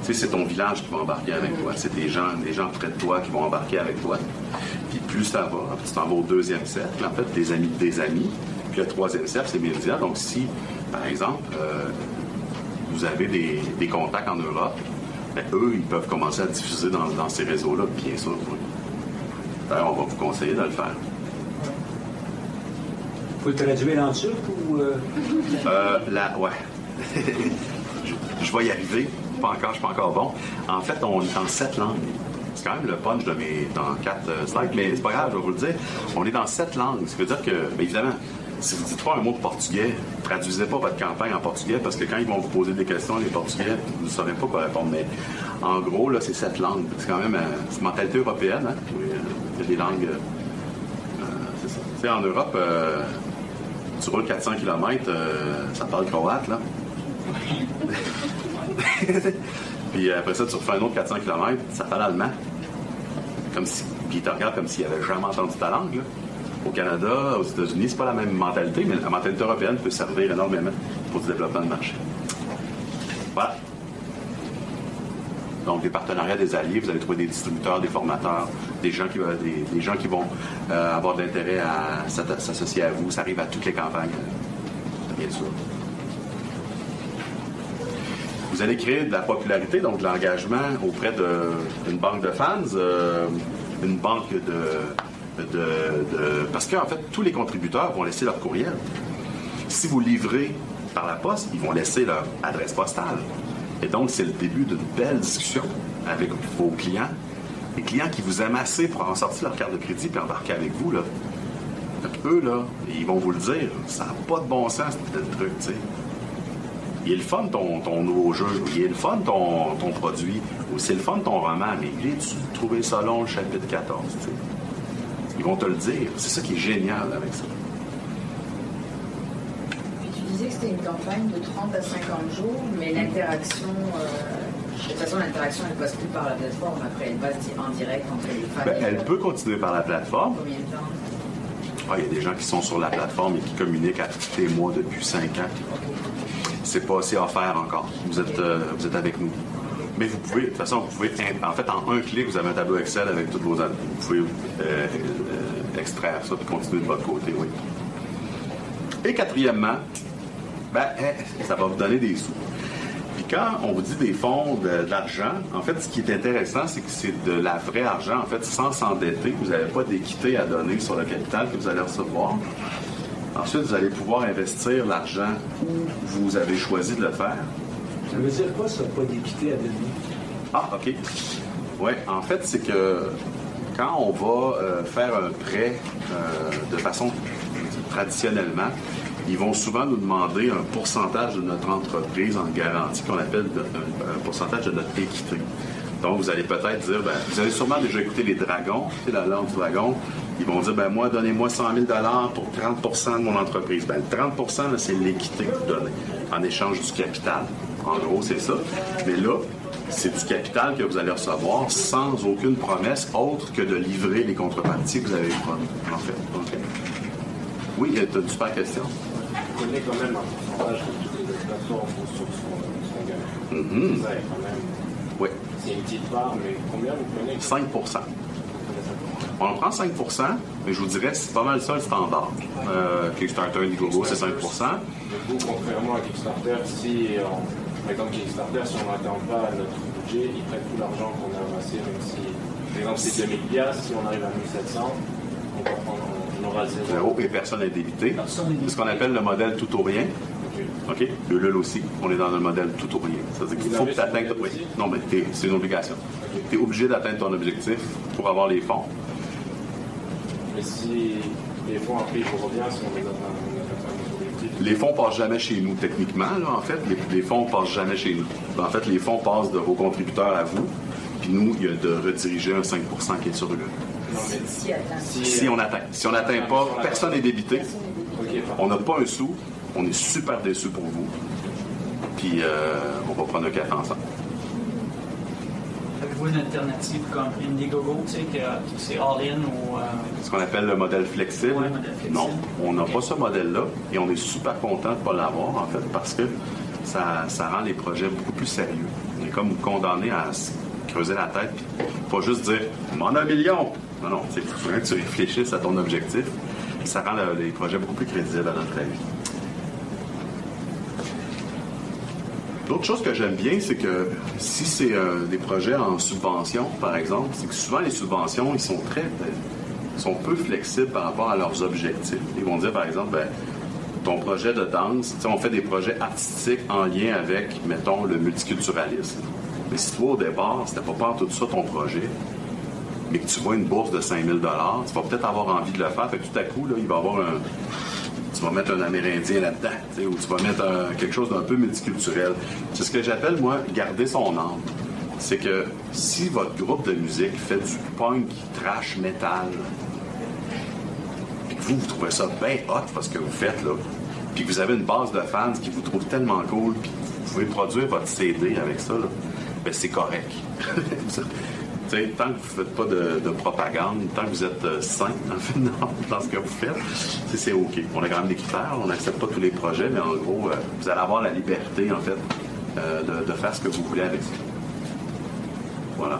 Tu sais, c'est ton village qui va embarquer avec toi. C'est des gens, des gens près de toi qui vont embarquer avec toi. Puis plus ça va, tu t'en vas au deuxième cercle, en fait, des amis de des amis. Puis le troisième cercle, c'est médias. Donc si, par exemple, euh, vous avez des, des contacts en Europe, ben, eux, ils peuvent commencer à diffuser dans, dans ces réseaux-là, bien sûr. oui. D'ailleurs, on va vous conseiller de le faire. Faut le traduire en turc ou. euh, Euh, la, ouais. je, je vais y arriver. Pas encore, je suis pas encore bon. En fait, on est en sept langues. C'est quand même le punch de mes dans quatre euh, slides, mais c'est pas grave, je vais vous le dire. On est dans sept langues. Ça veut dire que, bien évidemment, si vous dites pas un mot de portugais, traduisez pas votre campagne en portugais parce que quand ils vont vous poser des questions, les portugais, vous ne saurez pas quoi répondre. Mais en gros, là, c'est sept langues. C'est quand même euh, une mentalité européenne. Hein? Euh, des langues. euh, c'est ça. En Europe, tu roules 400 km, ça parle croate, là. Puis après ça, tu refais un autre 400 km, ça parle allemand. Comme si, puis ils te regardent comme s'ils n'avaient jamais entendu ta langue. Au Canada, aux États-Unis, c'est pas la même mentalité, mais la mentalité européenne peut servir énormément pour du développement de marché. Voilà. Donc, des partenariats, des alliés, vous allez trouver des distributeurs, des formateurs, des gens qui, des, gens qui vont euh, avoir de l'intérêt à s'associer à vous. Ça arrive à toutes les campagnes, bien sûr. Vous allez créer de la popularité, donc de l'engagement auprès d'une banque de fans, euh, une banque de, Parce qu'en fait, tous les contributeurs vont laisser leur courriel. Si vous livrez par la poste, ils vont laisser leur adresse postale. Et donc, c'est le début d'une belle discussion avec vos clients Les clients qui vous aiment assez pour en sortir leur carte de crédit et embarquer avec vous, là, eux, là, ils vont vous le dire, ça n'a pas de bon sens, ce truc, tu sais. Il est le fun ton, ton nouveau jeu, il est le fun ton, ton produit, ou c'est le fun ton roman, mais il est-tu trouvé ça long, le chapitre 14, tu sais? Ils vont te le dire. C'est ça qui est génial avec ça. Tu disais que c'était une campagne de 30 à 50 jours, mais l'interaction, euh, de toute façon, l'interaction, elle passe plus par la plateforme. Après, elle passe en direct entre les fans. Ben, elle le- peut continuer par la plateforme. Combien de temps? Ah, il y a des gens qui sont sur la plateforme et qui communiquent à tous les mois depuis 5 ans. C'est pas assez offert encore. Vous êtes, euh, vous êtes avec nous. Mais vous pouvez, de toute façon, vous pouvez, en fait, en un clic, vous avez un tableau Excel avec toutes vos. Vous pouvez euh, euh, extraire ça et continuer de votre côté, oui. Et quatrièmement, ben, eh, ça va vous donner des sous. Puis quand on vous dit des fonds de- d'argent, en fait, ce qui est intéressant, c'est que c'est de la vraie argent, en fait, sans s'endetter. Vous n'avez pas d'équité à donner sur le capital que vous allez recevoir. Ensuite, vous allez pouvoir investir l'argent où vous avez choisi de le faire. Ça veut dire quoi, ça, pas d'équité à donner? Ah, OK. Oui, en fait, c'est que quand on va euh, faire un prêt euh, de façon traditionnellement, ils vont souvent nous demander un pourcentage de notre entreprise en garantie qu'on appelle un, pourcentage de notre équité. Donc, vous allez peut-être dire, ben, vous avez sûrement déjà écouté les dragons, sais, la langue du dragon. Ils vont dire, ben, moi, donnez-moi 100 000 pour 30% de mon entreprise. Ben, le 30 là, c'est l'équité que vous donnez en échange du capital. En gros, c'est ça. Mais là, c'est du capital que vous allez recevoir sans aucune promesse autre que de livrer les contreparties que vous avez promis, en fait. Oui, tu as une super question. On connaît quand même un pourcentage que toutes les plateformes sur son, son gain. Ça est quand même. Oui, C'est une petite part, mais combien vous prenez? 5 On en prend 5% mais je vous dirais que c'est pas mal ça le standard. Euh, Kickstarter, Indiegogo, c'est 5 Du coup, contrairement à Kickstarter, si, on, par exemple, Kickstarter, si on n'atteint pas notre budget, ils prennent tout l'argent qu'on a amassé, même si, par exemple, c'est 2000 piastres, si on arrive à 1700, on, va prendre, on aura zéro. Zéro et personne n'est débité. C'est ce qu'on appelle le modèle tout ou rien. Ok. Le LUL aussi, on est dans le modèle tout ou rien. C'est-à-dire qu'il faut que tu atteignes. Oui. Non, mais c'est une obligation. Tu es obligé d'atteindre ton objectif pour avoir les fonds. Mais si les fonds après, il faut revient si on les atteint, on atteint pas notre objectif. Les fonds passent jamais chez nous, techniquement, là, en fait. Les, les fonds passent jamais chez nous. En fait, les fonds passent de vos contributeurs à vous. Puis nous, il y a de rediriger un 5% qui est sur le. Si, attends. si, Si on atteint. Si on n'atteint pas, personne n'est débité. On n'a pas un sou. On est super déçus pour vous. Puis euh, on va prendre un café ensemble. Avez-vous une alternative comme Indiegogo, tu sais, que c'est all-in ou. euh, Ce qu'on appelle le modèle flexible. Ouais, modèle flexible. Non, on n'a pas ce modèle-là. Et on est super content de ne pas l'avoir, en fait, parce que ça, ça rend les projets beaucoup plus sérieux. On est comme condamné à se creuser la tête, puis pas juste dire « m'en un million ». Non, non, il faut que tu réfléchisses à ton objectif. Ça rend le- les projets beaucoup plus crédibles à notre avis. L'autre chose que j'aime bien, c'est que si c'est euh, des projets en subvention, par exemple, c'est que souvent les subventions, ils sont très, ils sont peu flexibles par rapport à leurs objectifs. Ils vont dire, par exemple, ben, ton projet de danse, on fait des projets artistiques en lien avec, mettons, le multiculturalisme. Mais si toi, au départ, c'était pas pas tout ça ton projet, mais que tu vois une bourse de 5000 dollars, tu vas peut-être avoir envie de le faire. Fait que tout à coup, là, il va y avoir un, tu vas mettre un Amérindien là-dedans, ou tu vas mettre quelque chose d'un peu multiculturel. C'est ce que j'appelle, moi, garder son âme. C'est que si votre groupe de musique fait du punk, trash, metal, puis que vous, vous trouvez ça bien hot, ce que vous faites, là, puis que vous avez une base de fans qui vous trouve tellement cool, puis vous pouvez produire votre CD avec ça, là, ben c'est correct. Tant que vous ne faites pas de, de propagande, tant que vous êtes euh, sain dans, ce que vous faites, c'est- OK. On a quand même des critères, on n'accepte pas tous les projets, mais en gros, euh, vous allez avoir la liberté, en fait, euh, de, faire ce que vous voulez avec ça. Voilà.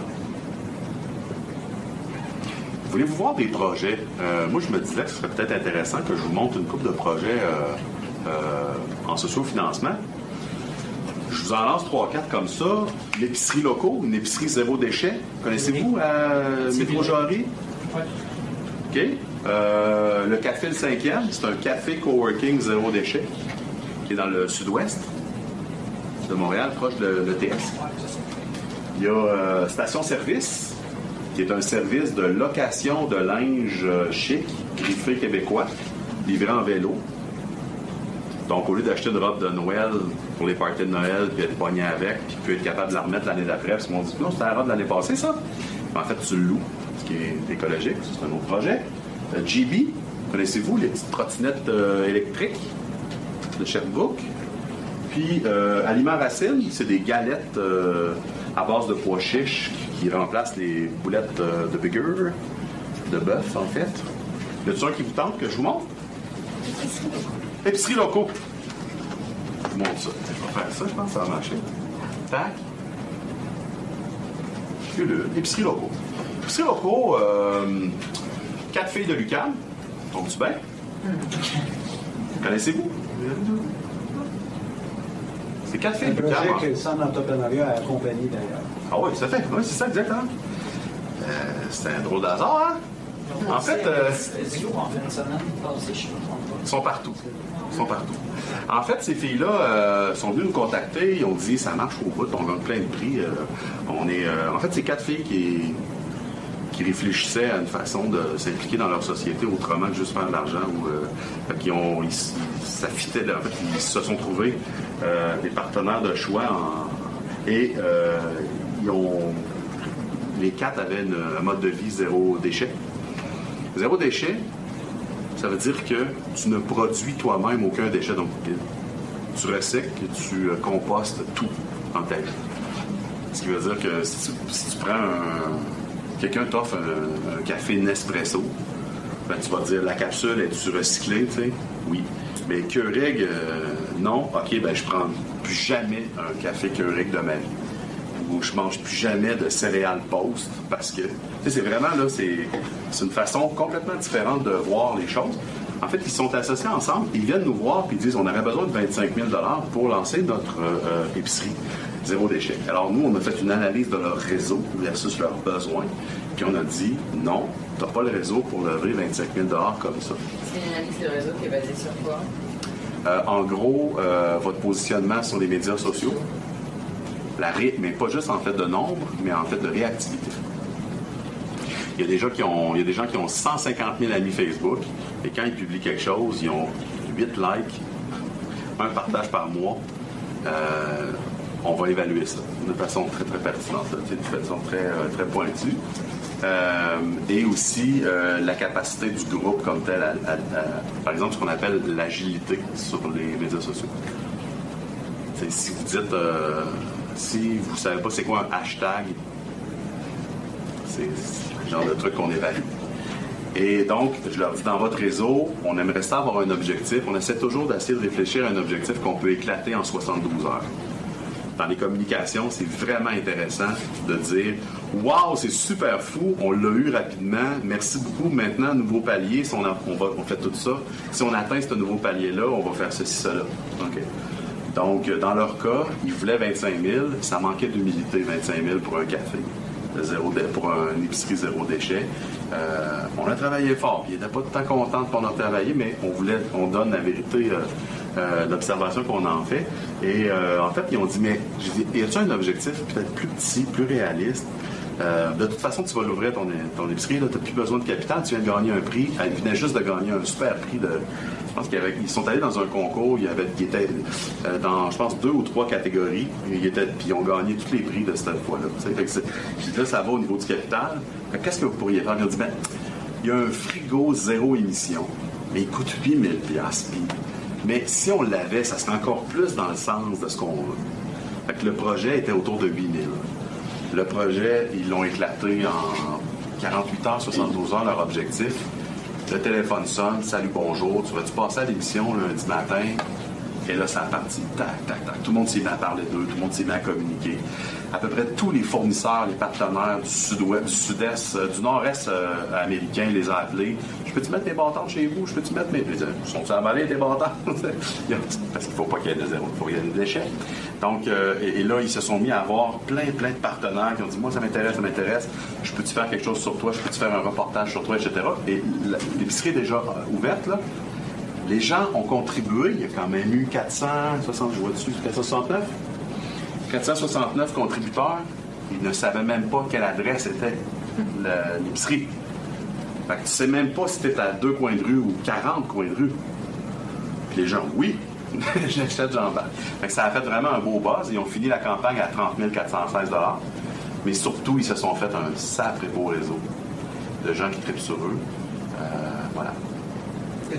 Voulez-vous voir des projets? Moi, je me disais que ce serait peut-être intéressant que je vous montre une coupe de projets en socio-financement. Je vous en lance 3-4 comme ça. L'épicerie locaux, une épicerie zéro déchet. Connaissez-vous à Métro Jarry? OK. Euh, le Café le 5e, c'est un café coworking zéro déchet qui est dans le sud-ouest de Montréal, proche de l'ETS. Il y a euh, Station Service, qui est un service de location de linge euh, chic, griffé québécois, livré en vélo. Donc, au lieu d'acheter une robe de Noël pour les parties de Noël, puis être pogné avec, puis puis être capable de la remettre l'année d'après, parce qu'on dit non, c'était la robe de l'année passée, ça. Mais en fait, tu le loues, ce qui est écologique, c'est un autre projet. Euh, GB, connaissez-vous les petites trottinettes euh, électriques de Sherbrooke? Puis, euh, Aliments Racine, c'est des galettes euh, à base de pois chiches qui remplacent les boulettes de Bigger, de bœuf, en fait. Y a-t-il un qui vous tente que je vous montre? Épicerie locaux. Je vous montre ça. Je vais faire ça, je pense que ça va marcher. Tac. Épicerie locaux. Épicerie locaux, euh, quatre filles de Lucam. Tombe-tu bien? Connaissez-vous? C'est quatre C'est filles un de projet Lucam. que le Centre d'entrepreneuriat a accompagné d'ailleurs. Ah oui, ça fait. Oui, c'est ça, exactement. Euh, c'est un drôle d'hasard, hein? En fait, euh, en fin de semaine je sont partout. Ils sont partout. En fait, ces filles-là euh, sont venues nous contacter. Ils ont dit ça marche au bout, on gagne plein de prix. euh, on est, euh, en fait, c'est quatre filles qui, qui réfléchissaient à une façon de s'impliquer dans leur société autrement que juste faire de l'argent. Qu'ils ont, ils, ça en fait, ils se sont trouvés des partenaires de choix en- et ils ont, les quatre avaient un mode de vie zéro déchet. Zéro déchet, ça veut dire que tu ne produis toi-même aucun déchet dans ton pile. Tu recycles et tu euh, compostes tout en ta vie. Ce qui veut dire que si tu, prends un. Quelqu'un t'offre un, café Nespresso, ben, tu vas dire la capsule est-tu recyclée, tu sais? Oui. Mais Keurig, euh, non. OK, ben je prends plus jamais un café Keurig de ma vie où je mange plus jamais de céréales post parce que c'est vraiment là, c'est une façon complètement différente de voir les choses. En fait, ils sont associés ensemble, ils viennent nous voir puis ils disent on aurait besoin de 25 000 pour lancer notre euh, euh, épicerie zéro déchet. Alors nous, on a fait une analyse de leur réseau versus leurs besoins, puis on a dit non, tu n'as pas le réseau pour lever 25 000 comme ça. C'est une analyse de réseau qui est basée sur quoi? Euh, en gros, euh, votre positionnement sur les médias sociaux, la ré- mais pas juste en fait de nombre, mais en fait de réactivité. Il y a des gens qui ont, il y a des gens qui ont 150 000 amis Facebook, et quand ils publient quelque chose, ils ont 8 likes, un partage par mois. Euh, on va évaluer ça de façon très très pertinente, de façon très euh, très pointue. Euh, et aussi la capacité du groupe comme tel, à- par exemple ce qu'on appelle l'agilité sur les médias sociaux. Si vous dites, si vous savez pas c'est quoi un hashtag, c'est le genre de truc qu'on évalue. Et donc, je leur dis, dans votre réseau, on aimerait ça avoir un objectif. On essaie toujours d'essayer de réfléchir à un objectif qu'on peut éclater en 72 heures. Dans les communications, c'est vraiment intéressant de dire Waouh, c'est super fou, on l'a eu rapidement, merci beaucoup. Maintenant, nouveau palier, si on, on, on fait tout ça. Si on atteint ce nouveau palier-là, on va faire ceci, cela. OK. Donc, dans leur cas, ils voulaient 25 000, ça manquait d'humilité, 25 000 pour un café, pour un épicerie zéro déchet. Euh, on a travaillé fort, ils n'étaient pas tout le temps contents de qu'on a travaillé, mais on voulait, on donne la vérité, euh, euh, l'observation qu'on en fait. Et euh, en fait, ils ont dit, mais j'ai dit, y a-t-il un objectif peut-être plus petit, plus réaliste? Euh, de toute façon, tu vas l'ouvrir ton, épicerie, tu n'as plus besoin de capital, tu viens de gagner un prix. Elle venait juste de gagner un super prix de. Je pense qu'ils sont allés dans un concours, il y avait, ils étaient euh, dans, je pense, deux ou trois catégories, ils étaient, puis ils ont gagné tous les prix de cette fois-là. dit là, ça va au niveau du capital. Qu'est-ce que vous pourriez faire? Ils ont dit, ben, il y a un frigo zéro émission, mais il coûte 8000 piastres. puis- Mais si on l'avait, ça serait encore plus dans le sens de ce qu'on veut. Fait que le projet était autour de 8000. Le projet, ils l'ont éclaté en 48 heures, 72 heures, leur objectif. Le téléphone sonne, salut, bonjour, tu vas-tu passer à l'émission lundi matin? Et là, ça a parti, tac, tac, tac. Tout le monde s'est mis à parler d'eux, tout le monde s'est mis à communiquer. À peu près tous les fournisseurs, les partenaires du sud-ouest, du sud-est, euh, du nord-est euh, américain les a appelés. Je peux-tu mettre mes bâtons chez vous? Je peux-tu mettre mes. Ils Sont-ils emballés tes bâtons? Parce qu'il ne faut pas qu'il y ait de zéro, il faut qu'il y ait des déchets. Donc, euh, et, et là, ils se sont mis à avoir plein, plein de partenaires qui ont dit Moi, ça m'intéresse, ça m'intéresse. Je peux-tu faire quelque chose sur toi? Je peux-tu faire un reportage sur toi, etc. Et l'épicerie est déjà ouverte, là. Les gens ont contribué. Il y a quand même eu 460, je vois dessus, 469? 469 contributeurs. Ils ne savaient même pas quelle adresse était. l'épicerie. Fait que tu sais même pas si t'es à deux coins de rue ou 40 coins de rue. Puis les gens, oui, j'achète Jean-Baptiste. Fait que ça a fait vraiment un beau buzz. Ils ont fini la campagne à 30 416 Mais surtout, ils se sont fait un sacré beau réseau de gens qui tripent sur eux. Euh, voilà.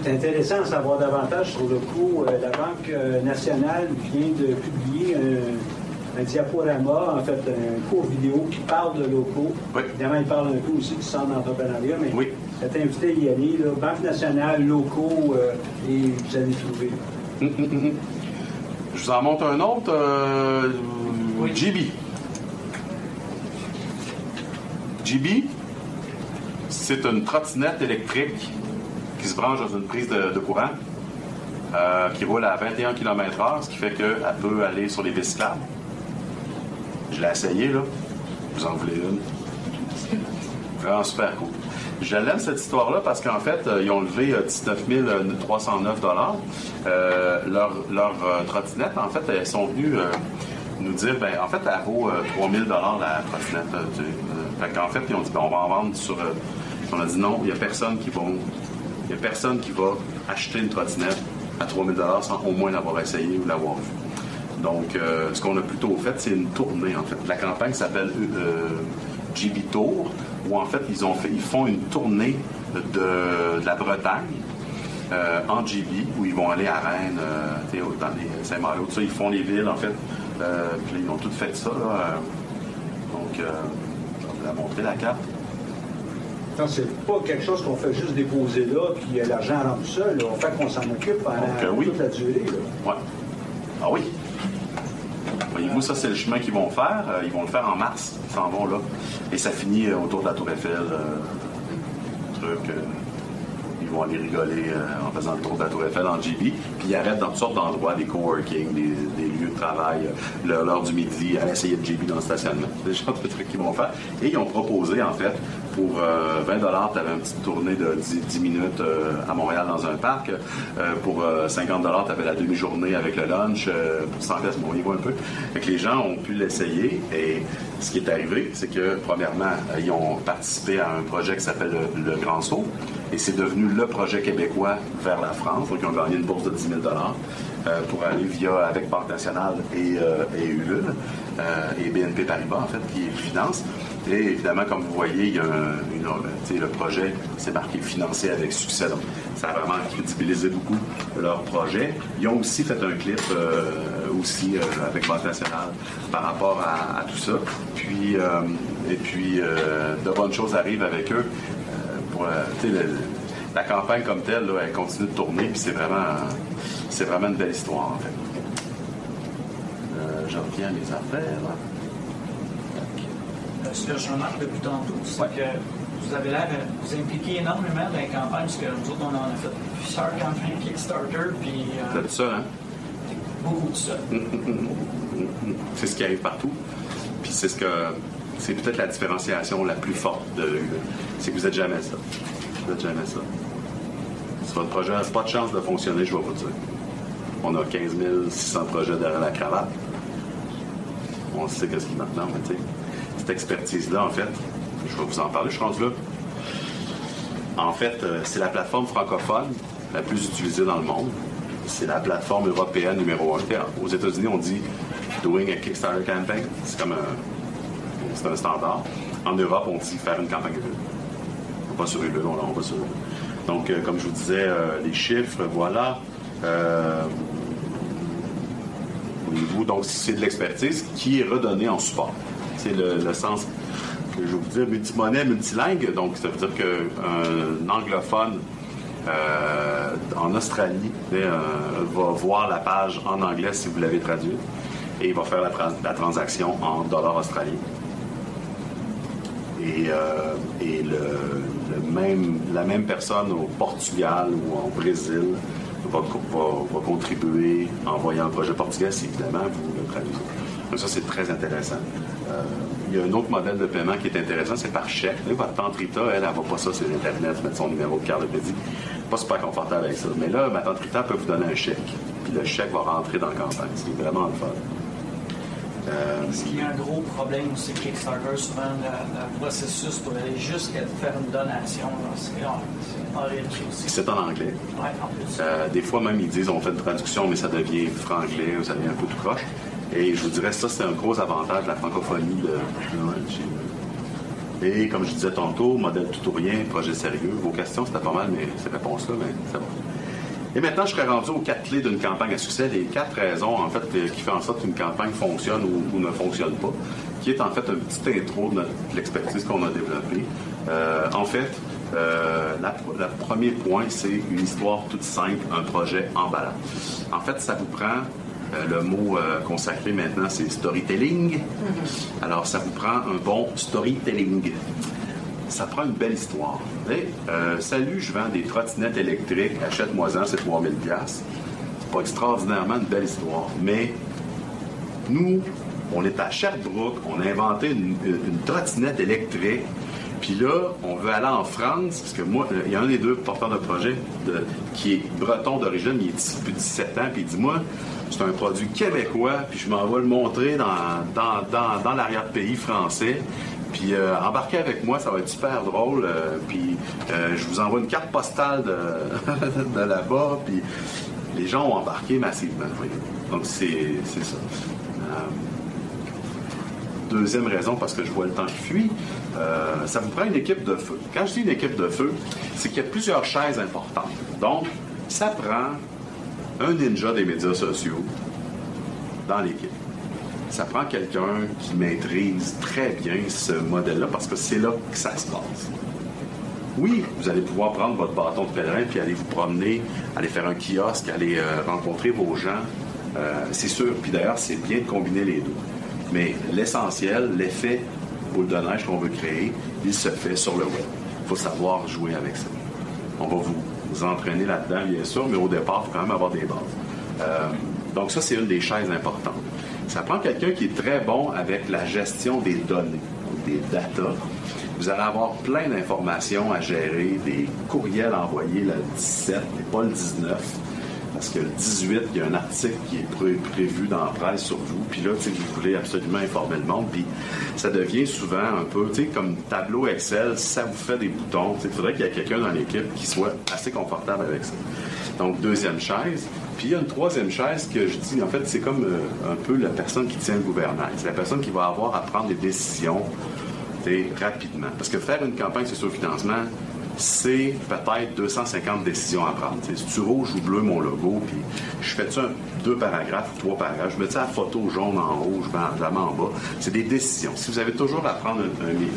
C'est intéressant de savoir davantage sur le coup. Euh, la Banque euh, nationale vient de publier un, un diaporama, en fait, un court vidéo qui parle de locaux. Évidemment, il parle un peu aussi du centre d'entrepreneuriat, mais oui. c'est invité à y aller. là. Banque nationale, locaux, euh, et vous allez trouver. Je vous en montre un autre. euh, GB. GB, c'est une trottinette électrique qui se branche dans une prise de, courant, euh, qui roule à 21 km/h, ce qui fait qu'elle peut aller sur les pistes. Je l'ai essayé, là. Vous en voulez une? Vraiment super cool. Je l'aime cette histoire-là parce qu'en fait, euh, ils ont levé euh, 19 309 euh, Leur, leur euh, trottinette, en fait, elles sont venues nous dire, ben, en fait, elle vaut euh, 3000 la trottinette. Euh, fait ils ont dit, ben, on va en vendre sur. on a dit non, il n'y a personne qui va, il y a personne qui va acheter une trottinette à 3000 sans au moins l'avoir essayé ou l'avoir vu. Donc, euh, ce qu'on a plutôt fait, c'est une tournée, en fait. La campagne s'appelle euh, GB Tour, où en fait, ils, ont fait, ils font une tournée de, la Bretagne euh, en GB, où ils vont aller à Rennes, euh, dans les Saint-Mario, tout ça. Ils font les villes, en fait. Euh, ils ont tout fait ça. Euh, Donc, euh, je vais vous la montrer, la carte. C'est pas quelque chose qu'on fait juste déposer là, puis euh, l'argent rentre tout seul. là. On fait qu'on s'en occupe pendant Donc, euh, oui. toute la durée. là. Ouais. Ah oui. Voyez-vous, ça, c'est le chemin qu'ils vont faire. Euh, ils vont le faire en mars. Ils s'en vont là. Et ça finit autour de la Tour Eiffel. euh, truc. euh, ils vont aller rigoler en faisant le tour de la Tour Eiffel en GB. Puis ils arrêtent dans toutes sortes d'endroits, des coworking, des, des lieux de travail, l'heure du midi, à essayer de GB dans le stationnement. C'est le genre de trucs qu'ils vont faire. Et ils ont proposé, en fait, pour euh, 20 tu avais une petite tournée de 10, 10 minutes euh, à Montréal dans un parc. Euh, pour euh, 50 tu avais la demi-journée avec le lunch. Pour 100 pièces, bon, ils vont un peu. Que les gens ont pu l'essayer. Et ce qui est arrivé, c'est que, premièrement, ils ont participé à un projet qui s'appelle le, le Grand Saut. Et c'est devenu le projet québécois vers la France. Donc, ils ont gagné une bourse de 10 000 euh, pour aller via avec Banque nationale et, euh, et Ulule euh, et BNP Paribas, en fait, qui les finance. Et évidemment, comme vous voyez, il y a sais, le projet, c'est marqué financé avec succès. Donc, ça a vraiment crédibilisé beaucoup leur projet. Ils ont aussi fait un clip euh, aussi euh, avec Banque nationale par rapport à, tout ça. Puis, euh, et puis, euh, de bonnes choses arrivent avec eux. Euh, pour la, la campagne comme telle, là, elle continue de tourner, puis c'est vraiment, c'est vraiment une belle histoire, en fait. Euh, je reviens à mes affaires. Euh, Ce que je remarque depuis tantôt, c'est que vous avez l'air de vous impliquer énormément dans les campagnes, parce que nous autres, on en a fait plusieurs campagnes Kickstarter, puis euh, ça, hein? beaucoup de ça. C'est ce qui arrive partout. Puis c'est ce que c'est peut-être la différenciation la plus forte de. C'est que vous n'êtes jamais ça. N'êtes jamais ça. Si votre projet n'a pas de chance de fonctionner, je vais vous dire. On a 15 600 projets derrière la cravate. On sait qu'est-ce qui est maintenant, mais tu cette expertise-là, en fait, je vais vous en parler, je rendu là. En fait, euh, c'est la plateforme francophone la plus utilisée dans le monde. C'est la plateforme européenne numéro un. Aux États-Unis, on dit doing a Kickstarter campaign. C'est comme un, un standard. En Europe, on dit faire une campagne. Va sur Ulule, on, on va sur Ulule. Donc, euh, comme je vous disais, euh, les chiffres, voilà. Euh, voyez-vous, donc c'est de l'expertise qui est redonnée en support. C'est le, sens que je vous dire multimonnaie, multilingue. Donc, ça veut dire qu'un anglophone en Australie va voir la page en anglais si vous l'avez traduite et il va faire la, tra- la transaction en dollars australiens. Et, le même, la même personne au Portugal ou au Brésil va, co- va- va contribuer en voyant le projet portugais si évidemment vous le traduisez. Donc ça, c'est très intéressant. Euh, il y a un autre modèle de paiement qui est intéressant, c'est par chèque. Votre tante Rita, elle, elle va pas ça sur Internet, mettre son numéro de carte de crédit. Pas super confortable avec ça. Mais là, ma tante Rita peut vous donner un chèque. Puis le chèque va rentrer dans la campagne. C'est vraiment le fun. Euh, ce qui est un gros problème aussi Kickstarter, souvent le, processus pour aller jusqu'à faire une donation, c'est aussi. C'est en anglais. Oui, en plus. Euh, des fois même, ils disent on fait une traduction, mais ça devient franglais ou ça devient un peu tout croche. Et je vous dirais, ça, c'est un gros avantage de la francophonie de, Et comme je disais tantôt, modèle tout ou rien, projet sérieux. Vos questions, c'était pas mal, mais ces réponses-là, mais c'est bon. Et maintenant, je serais rendu aux quatre clés d'une campagne à succès, les quatre raisons, en fait, qui font en sorte qu'une campagne fonctionne ou, ne fonctionne pas, qui est en fait une petite intro de, l'expertise qu'on a développée. Euh, en fait, euh, le premier point, c'est une histoire toute simple, un projet emballable. En fait, ça vous prend euh, le mot consacré maintenant, c'est storytelling. Mm-hmm. Alors, ça vous prend un bon storytelling ça prend une belle histoire. Euh, salut, je vends des trottinettes électriques, achète-moi-en, c'est 3000 pièces. C'est pas extraordinairement une belle histoire, mais nous, on est à Sherbrooke, on a inventé une, trottinette électrique, puis là, on veut aller en France, parce que moi, il y a un des deux porteurs de projet qui est breton d'origine, il est ici depuis 17 ans, puis il dit, moi, c'est un produit québécois, puis je m'en vais le montrer dans, dans, dans l'arrière-pays français. Puis euh, embarquez avec moi, ça va être super drôle. Euh, puis euh, je vous envoie une carte postale de, là-bas. Puis les gens ont embarqué massivement. Donc c'est ça. deuxième raison, parce que je vois le temps qui fuit, ça vous prend une équipe de feu. Quand je dis une équipe de feu, c'est qu'il y a plusieurs chaises importantes. Donc, ça prend un ninja des médias sociaux dans l'équipe ça prend quelqu'un qui maîtrise très bien ce modèle-là parce que c'est là que ça se passe. Oui, vous allez pouvoir prendre votre bâton de pèlerin puis aller vous promener, aller faire un kiosque, aller euh, rencontrer vos gens. Euh, c'est sûr. Puis d'ailleurs, c'est bien de combiner les deux. Mais l'essentiel, l'effet boule de neige qu'on veut créer, il se fait sur le web. Il faut savoir jouer avec ça. On va vous, entraîner là-dedans, bien sûr, mais au départ, il faut quand même avoir des bases. Euh, donc ça, c'est une des chaises importantes. Ça prend quelqu'un qui est très bon avec la gestion des données, des data. Vous allez avoir plein d'informations à gérer, des courriels envoyés le 17, mais pas le 19. Parce que le 18, il y a un article qui est prévu dans la presse sur vous. Puis là, vous voulez absolument informer le monde. Puis ça devient souvent un peu, tu sais, comme tableau Excel, ça vous fait des boutons. Il faudrait qu'il y ait quelqu'un dans l'équipe qui soit assez confortable avec ça. Donc, deuxième chaise. Puis il y a une troisième chaise que je dis, en fait, c'est comme euh, un peu la personne qui tient le gouvernail. C'est la personne qui va avoir à prendre des décisions rapidement. Parce que faire une campagne sur financement, c'est peut-être 250 décisions à prendre. si tu rouge ou bleu mon logo, puis je fais ça deux paragraphes, trois paragraphes, je mets ça la photo jaune en haut, je mets la en bas. C'est des décisions. Si vous avez toujours à prendre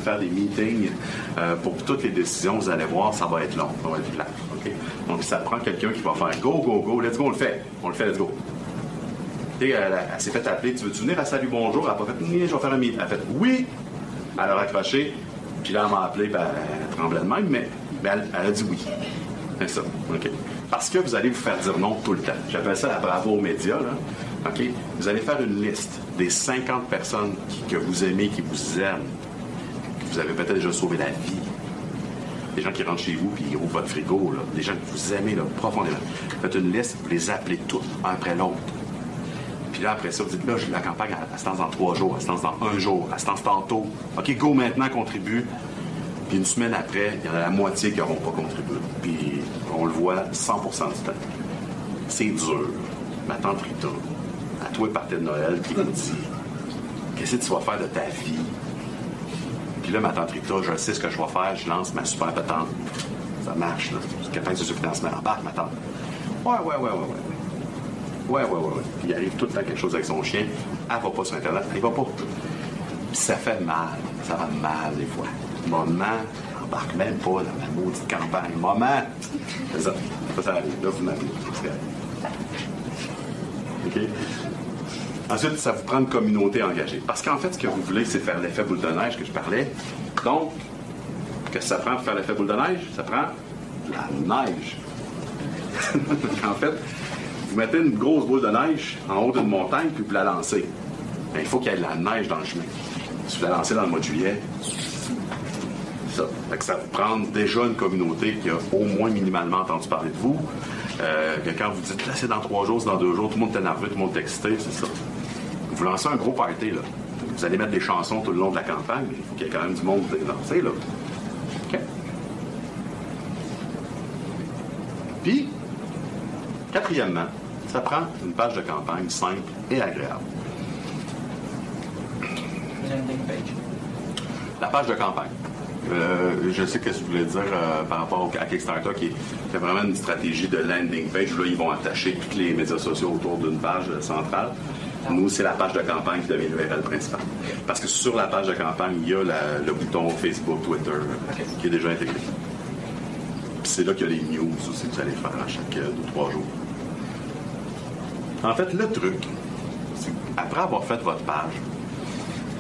faire des meetings euh, pour toutes les décisions, vous allez voir, ça va être long, ça va être plat. Donc, ça prend quelqu'un qui va faire go, go, go, let's go, on le fait. On le fait, let's go. elle, s'est fait appeler, tu veux-tu venir à Salut Bonjour? Elle n'a pas fait, je vais faire un meeting. Elle a fait, oui. Elle a raccroché, puis là, elle m'a appelé, ben, elle tremblait de même, mais, elle, a dit oui. C'est ça. Parce que vous allez vous faire dire non tout le temps. J'appelle ça la bravo aux médias? Vous allez faire une liste des 50 personnes que vous aimez, qui vous aiment, que vous avez peut-être déjà sauvé la vie, des gens qui rentrent chez vous puis ils ouvrent votre frigo, des gens que vous aimez profondément. Faites une liste, vous les appelez tous, un après l'autre. Puis là, après ça, vous dites, là, la campagne, elle, se lance dans trois jours, elle se lance dans un jour, elle se lance tantôt. OK, go maintenant, contribue. Puis une semaine après, il y en a la moitié qui n'auront pas contribué. Puis on le voit 100% du temps. C'est dur. Ma tante Rita, à toi, partir de Noël, qui vous dit Qu'est-ce que tu vas faire de ta vie? Puis là, ma tante Rita, je sais ce que je vais faire, je lance ma super patente. Ça marche, là. Quelqu'un se financement embarque, ma tante. Ouais, ouais, ouais, ouais, ouais. Ouais, ouais, ouais, ouais. Puis il arrive tout le temps quelque chose avec son chien. Elle va pas sur Internet. Elle va pas. Puis ça fait mal. Ça va mal, des fois. Maman, embarque même pas dans ma maudite campagne. Maman! Ça. Ça, ça arrive. Là, vous. OK? Ensuite, ça vous prend une communauté engagée. Parce qu'en fait, ce que vous voulez, c'est faire l'effet boule de neige que je parlais. Donc, qu'est-ce que ça prend pour faire l'effet boule de neige? Ça prend la neige. en fait, vous mettez une grosse boule de neige en haut d'une montagne, puis vous la lancez. Ben, il faut qu'il y ait de la neige dans le chemin. Si vous la lancez dans le mois de juillet, ça. ça vous prend déjà une communauté qui a au moins minimalement entendu parler de vous. Euh, que quand vous dites là c'est dans trois jours, c'est dans deux jours, tout le monde est nerveux, tout le monde est excité, c'est ça vous lancez un gros party, là. vous allez mettre des chansons tout le long de la campagne, mais il faut qu'il y ait quand même du monde pour danser, là. OK? Puis, quatrièmement, ça prend une page de campagne simple et agréable. Landing page. La page de campagne. Euh, je sais ce que tu voulais dire euh, par rapport au- à Kickstarter, qui est, vraiment une stratégie de landing page. Là, ils vont attacher tous les médias sociaux autour d'une page euh, centrale. Nous, c'est la page de campagne qui devient l'URL principal. Parce que sur la page de campagne, il y a la- le bouton Facebook, Twitter, qui est déjà intégré. Puis c'est là qu'il y a les news aussi que vous allez faire à chaque euh, deux, trois jours. En fait, le truc, c'est après avoir fait votre page,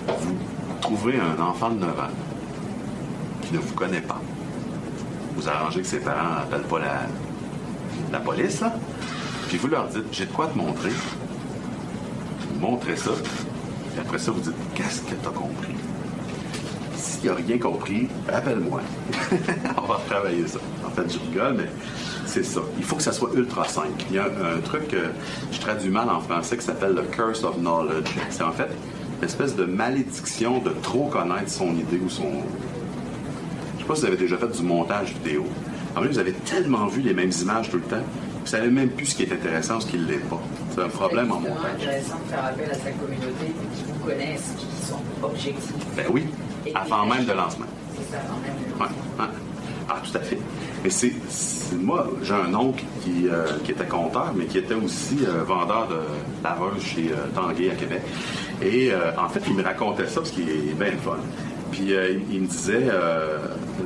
vous trouvez un enfant de 9 ans qui ne vous connaît pas. Vous arrangez que ses parents n'appellent pas la, la police, là. Puis vous leur dites, j'ai de quoi te montrer. Montrez ça. Et après ça, vous dites, qu'est-ce que tu as compris? S'il n'a rien compris, appelle-moi. On va travailler ça. En fait, je rigole, mais c'est ça. Il faut que ça soit ultra simple. Il y a un, truc que je traduis mal en français qui s'appelle le curse of knowledge. C'est en fait une espèce de malédiction de trop connaître son idée ou son, je sais pas si vous avez déjà fait du montage vidéo. En fait, vous avez tellement vu les mêmes images tout le temps, vous savez même plus ce qui est intéressant ou ce qui ne l'est pas. C'est un problème en C'est montage. intéressant de faire appel à sa communauté qui vous connaissent, qui sont objectifs. Ben oui, avant même de lancement. C'est ça, quand même. Ouais, ouais. Ah, tout à fait. Mais c'est, c'est- moi, j'ai un oncle qui, euh, qui était compteur, mais qui était aussi euh, vendeur de laveuses chez euh, Tanguay à Québec. Et euh, en fait, il me racontait ça parce qu'il est bien fun. Puis euh, il, me disait, euh,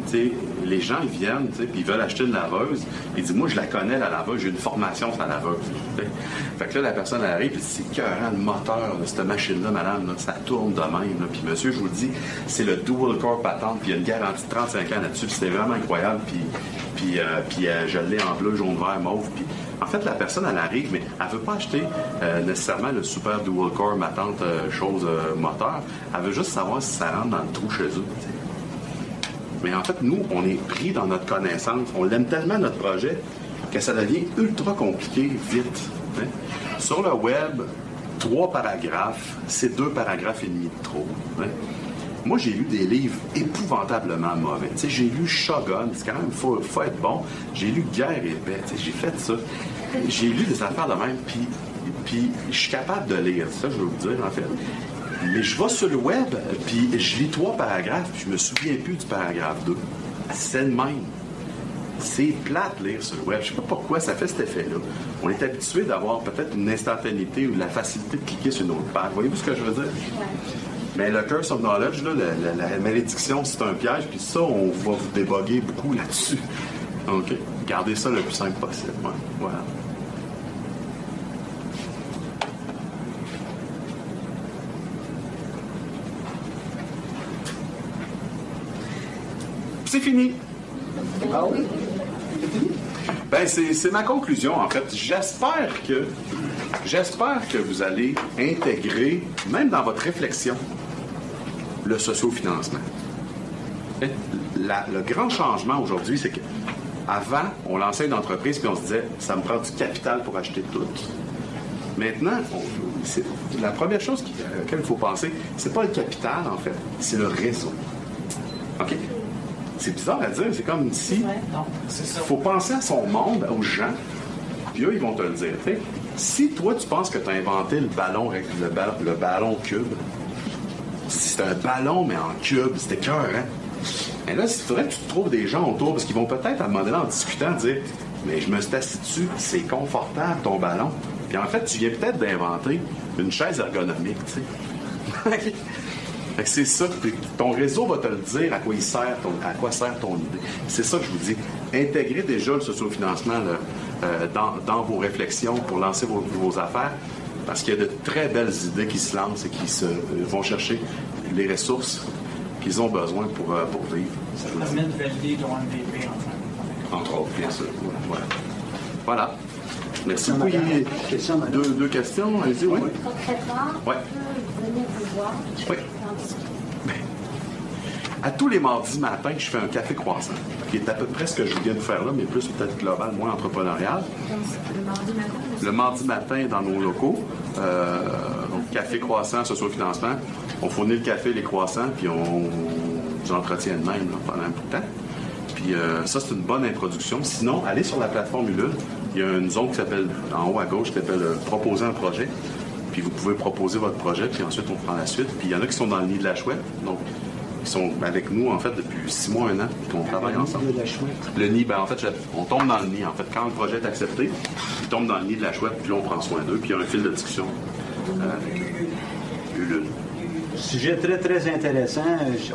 tu sais, les gens ils viennent, puis ils veulent acheter une laveuse. Il dit, moi je la connais la laveuse, j'ai une formation sur la laveuse. Fait que là la personne arrive, puis c'est cœurant le moteur de cette machine-là, madame, ça tourne de même. Puis monsieur, je vous le dis, c'est le dual core patente, puis il y a une garantie de 35 ans là-dessus. C'était vraiment incroyable. Puis puis, euh, je l'ai en bleu, jaune, vert, mauve. En fait, la personne, elle arrive, mais elle veut pas acheter euh, nécessairement le super dual core matante euh, chose euh, moteur. Elle veut juste savoir si ça rentre dans le trou chez eux. Mais en fait, nous, on est pris dans notre connaissance. On l'aime tellement, notre projet, que ça devient ultra compliqué vite. hein. Sur le web, trois paragraphes, c'est deux paragraphes et demi de trop. hein. Moi, j'ai lu des livres épouvantablement mauvais. J'ai lu Shogun, c'est quand même, faut, faut être bon. J'ai lu Guerre et paix, j'ai fait ça. J'ai lu des affaires de même, puis, je suis capable de lire, ça, je veux vous dire, en fait. Mais je vais sur le web, puis je lis trois paragraphes, puis je me souviens plus du paragraphe 2. C'est le même. C'est plate lire sur le web. Je sais pas pourquoi ça fait cet effet-là. On est habitué d'avoir peut-être une instantanéité ou la facilité de cliquer sur une autre page. Voyez-vous ce que je veux dire? Mais le curse of knowledge, là, la, la- la malédiction, c'est un piège, puis ça, on va vous déboguer beaucoup là-dessus. OK? Gardez ça le plus simple possible. Ouais, Voilà. C'est fini. Ah oui? Ben, c'est c'est ma conclusion, en fait. J'espère que, j'espère que vous allez intégrer, même dans votre réflexion, le sociofinancement. La- le grand changement aujourd'hui, c'est que avant, on lançait une entreprise puis on se disait, ça me prend du capital pour acheter tout. Maintenant, on- la première chose à laquelle il faut penser, c'est pas le capital, en fait, c'est le réseau. OK? C'est bizarre à dire, c'est comme si il faut penser à son monde, aux gens, puis eux, ils vont te le dire. Si toi, tu penses que tu as inventé le ballon, le ballon cube, c'est un ballon, mais en cube, c'était cœur, hein? Et là, il faudrait que tu trouves des gens autour, parce qu'ils vont peut-être, à un moment donné, en discutant, dire Mais je me suis assis dessus, c'est confortable ton ballon. Puis en fait, tu viens peut-être d'inventer une chaise ergonomique, tu sais. Fait que c'est ça, ton réseau va te le dire à quoi il sert, ton- à quoi sert ton idée. C'est ça que je vous dis. Intégrez déjà le sociofinancement là, euh, dans, dans vos réflexions pour lancer vos, vos affaires, parce qu'il y a de très belles idées qui se lancent et qui se, euh, vont chercher les ressources qu'ils ont besoin pour, euh, pour vivre. Ça permet de valider ton MVP, en fait. Entre autres, bien sûr. Voilà. Voilà. Merci madame. deux, deux questions. Allez-y, oui. Concrètement, on peut venir vous voir? Oui. À tous les mardis matins, je fais un café croissant, qui est à peu près ce que je viens de faire là, mais plus peut-être global, moins entrepreneurial. Le mardi matin, Le mardi matin dans nos locaux. Euh, donc, café croissant, socio-financement. On fournit le café, les croissants, puis on, les entretient de même là, pendant un bout de temps. Puis euh, ça, c'est une bonne introduction. Sinon, allez sur la plateforme Ulule. Il y a une zone qui s'appelle, en haut à gauche, qui s'appelle euh, Proposer un projet. Puis vous pouvez proposer votre projet, puis ensuite on prend la suite. Puis il y en a qui sont dans le nid de la chouette. Donc, ils sont avec nous, en fait, depuis six mois, un an, puis on travaille ensemble. De la chouette. Le nid, ben en fait, on tombe dans le nid. En fait, quand le projet est accepté, il tombe dans le nid de la chouette, puis là, on prend soin d'eux, puis il y a un fil de discussion. euh, avec eux. Ulule. Sujet très, très intéressant.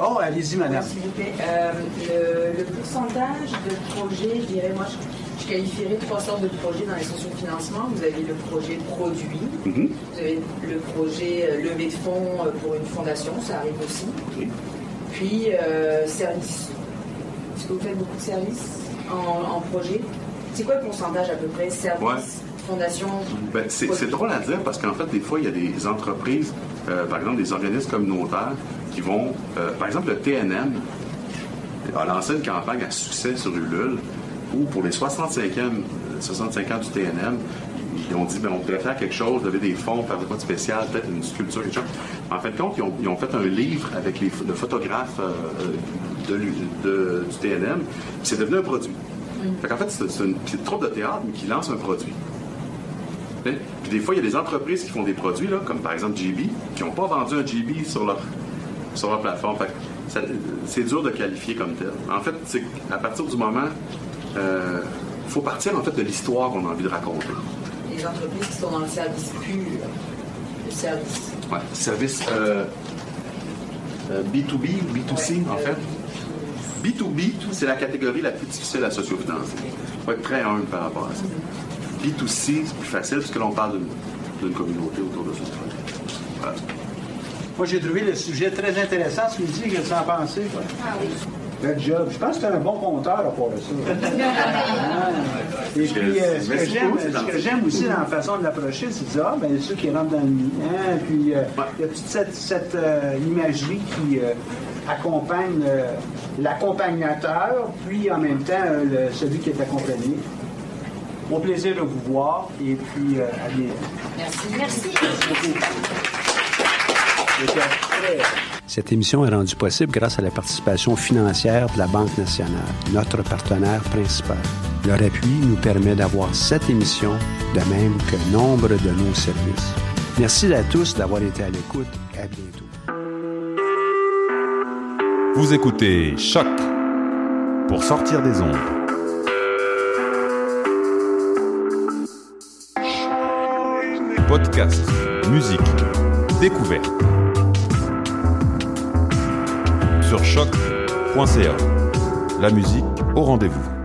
Oh, allez-y, madame. S'il vous plaît. Euh, le, le pourcentage de projets, je dirais, moi, je, je qualifierais trois sortes de projets dans les sociofinancements. Vous avez le projet produit, Mhm. vous avez le projet euh, levée de fonds euh, pour une fondation, ça arrive aussi. Puis, euh, service. Est-ce que vous faites beaucoup de services en, en projet? C'est quoi le pourcentage à peu près? Service, Ouais. fondation? Ben, c'est drôle à dire parce qu'en fait, des fois, il y a des entreprises, euh, par exemple des organismes communautaires, qui vont, euh, par exemple, le TNM a lancé une campagne à succès sur Ulule où pour les 65e, euh, 65 ans du TNM, ils ont dit, ben, on pourrait faire quelque chose, lever des fonds, faire de quoi de spécial, peut-être une sculpture, quelque chose. En fin de compte, ils ont, ils ont fait un livre avec les, le photographe euh, de, l'U- de- du TNM, puis c'est devenu un produit. Fait qu'en fait, c'est une petite troupe de théâtre, mais qui lance un produit. Puis des fois, il y a des entreprises qui font des produits, là, comme par exemple GB, qui n'ont pas vendu un GB sur leur, sur leur plateforme. C'est dur de qualifier comme tel. En fait, c'est à partir du moment, il faut partir en fait de l'histoire qu'on a envie de raconter. Les entreprises qui sont dans le service pur, le service. Ouais. Service euh, euh, B2B ou B2C, en fait. B2B, c'est la catégorie la plus difficile à sociofinancer. Il faut être très humble par rapport à ça. B2C, c'est plus facile parce que l'on parle d'une- communauté autour de son projet. Voilà. Moi, j'ai trouvé le sujet très intéressant ce midi. Qu'est-ce que tu en pensez? Ah oui. Good job. Je pense que tu un bon compteur à part de ça. Et puis, euh, ce que Merci j'aime beaucoup, c'est ce que gentil. j'aime aussi dans la façon de l'approcher, c'est de dire, ah, ben, ceux qui rentrent dans le nid. Hein, puis, euh, il y a toute cette, cette, euh, imagerie qui euh, accompagne euh, l'accompagnateur, puis en même temps, euh, le- celui qui est accompagné. Au plaisir de vous voir, et puis euh, à bientôt. Merci. Merci. Très- Cette émission est rendue possible grâce à la participation financière de la Banque nationale, notre partenaire principal. Leur appui nous permet d'avoir cette émission, de même que nombre de nos services. Merci à tous d'avoir été à l'écoute. À bientôt. Vous écoutez Choc pour sortir des ondes. Podcast, musique, découverte. Sur choc.ca. La musique au rendez-vous.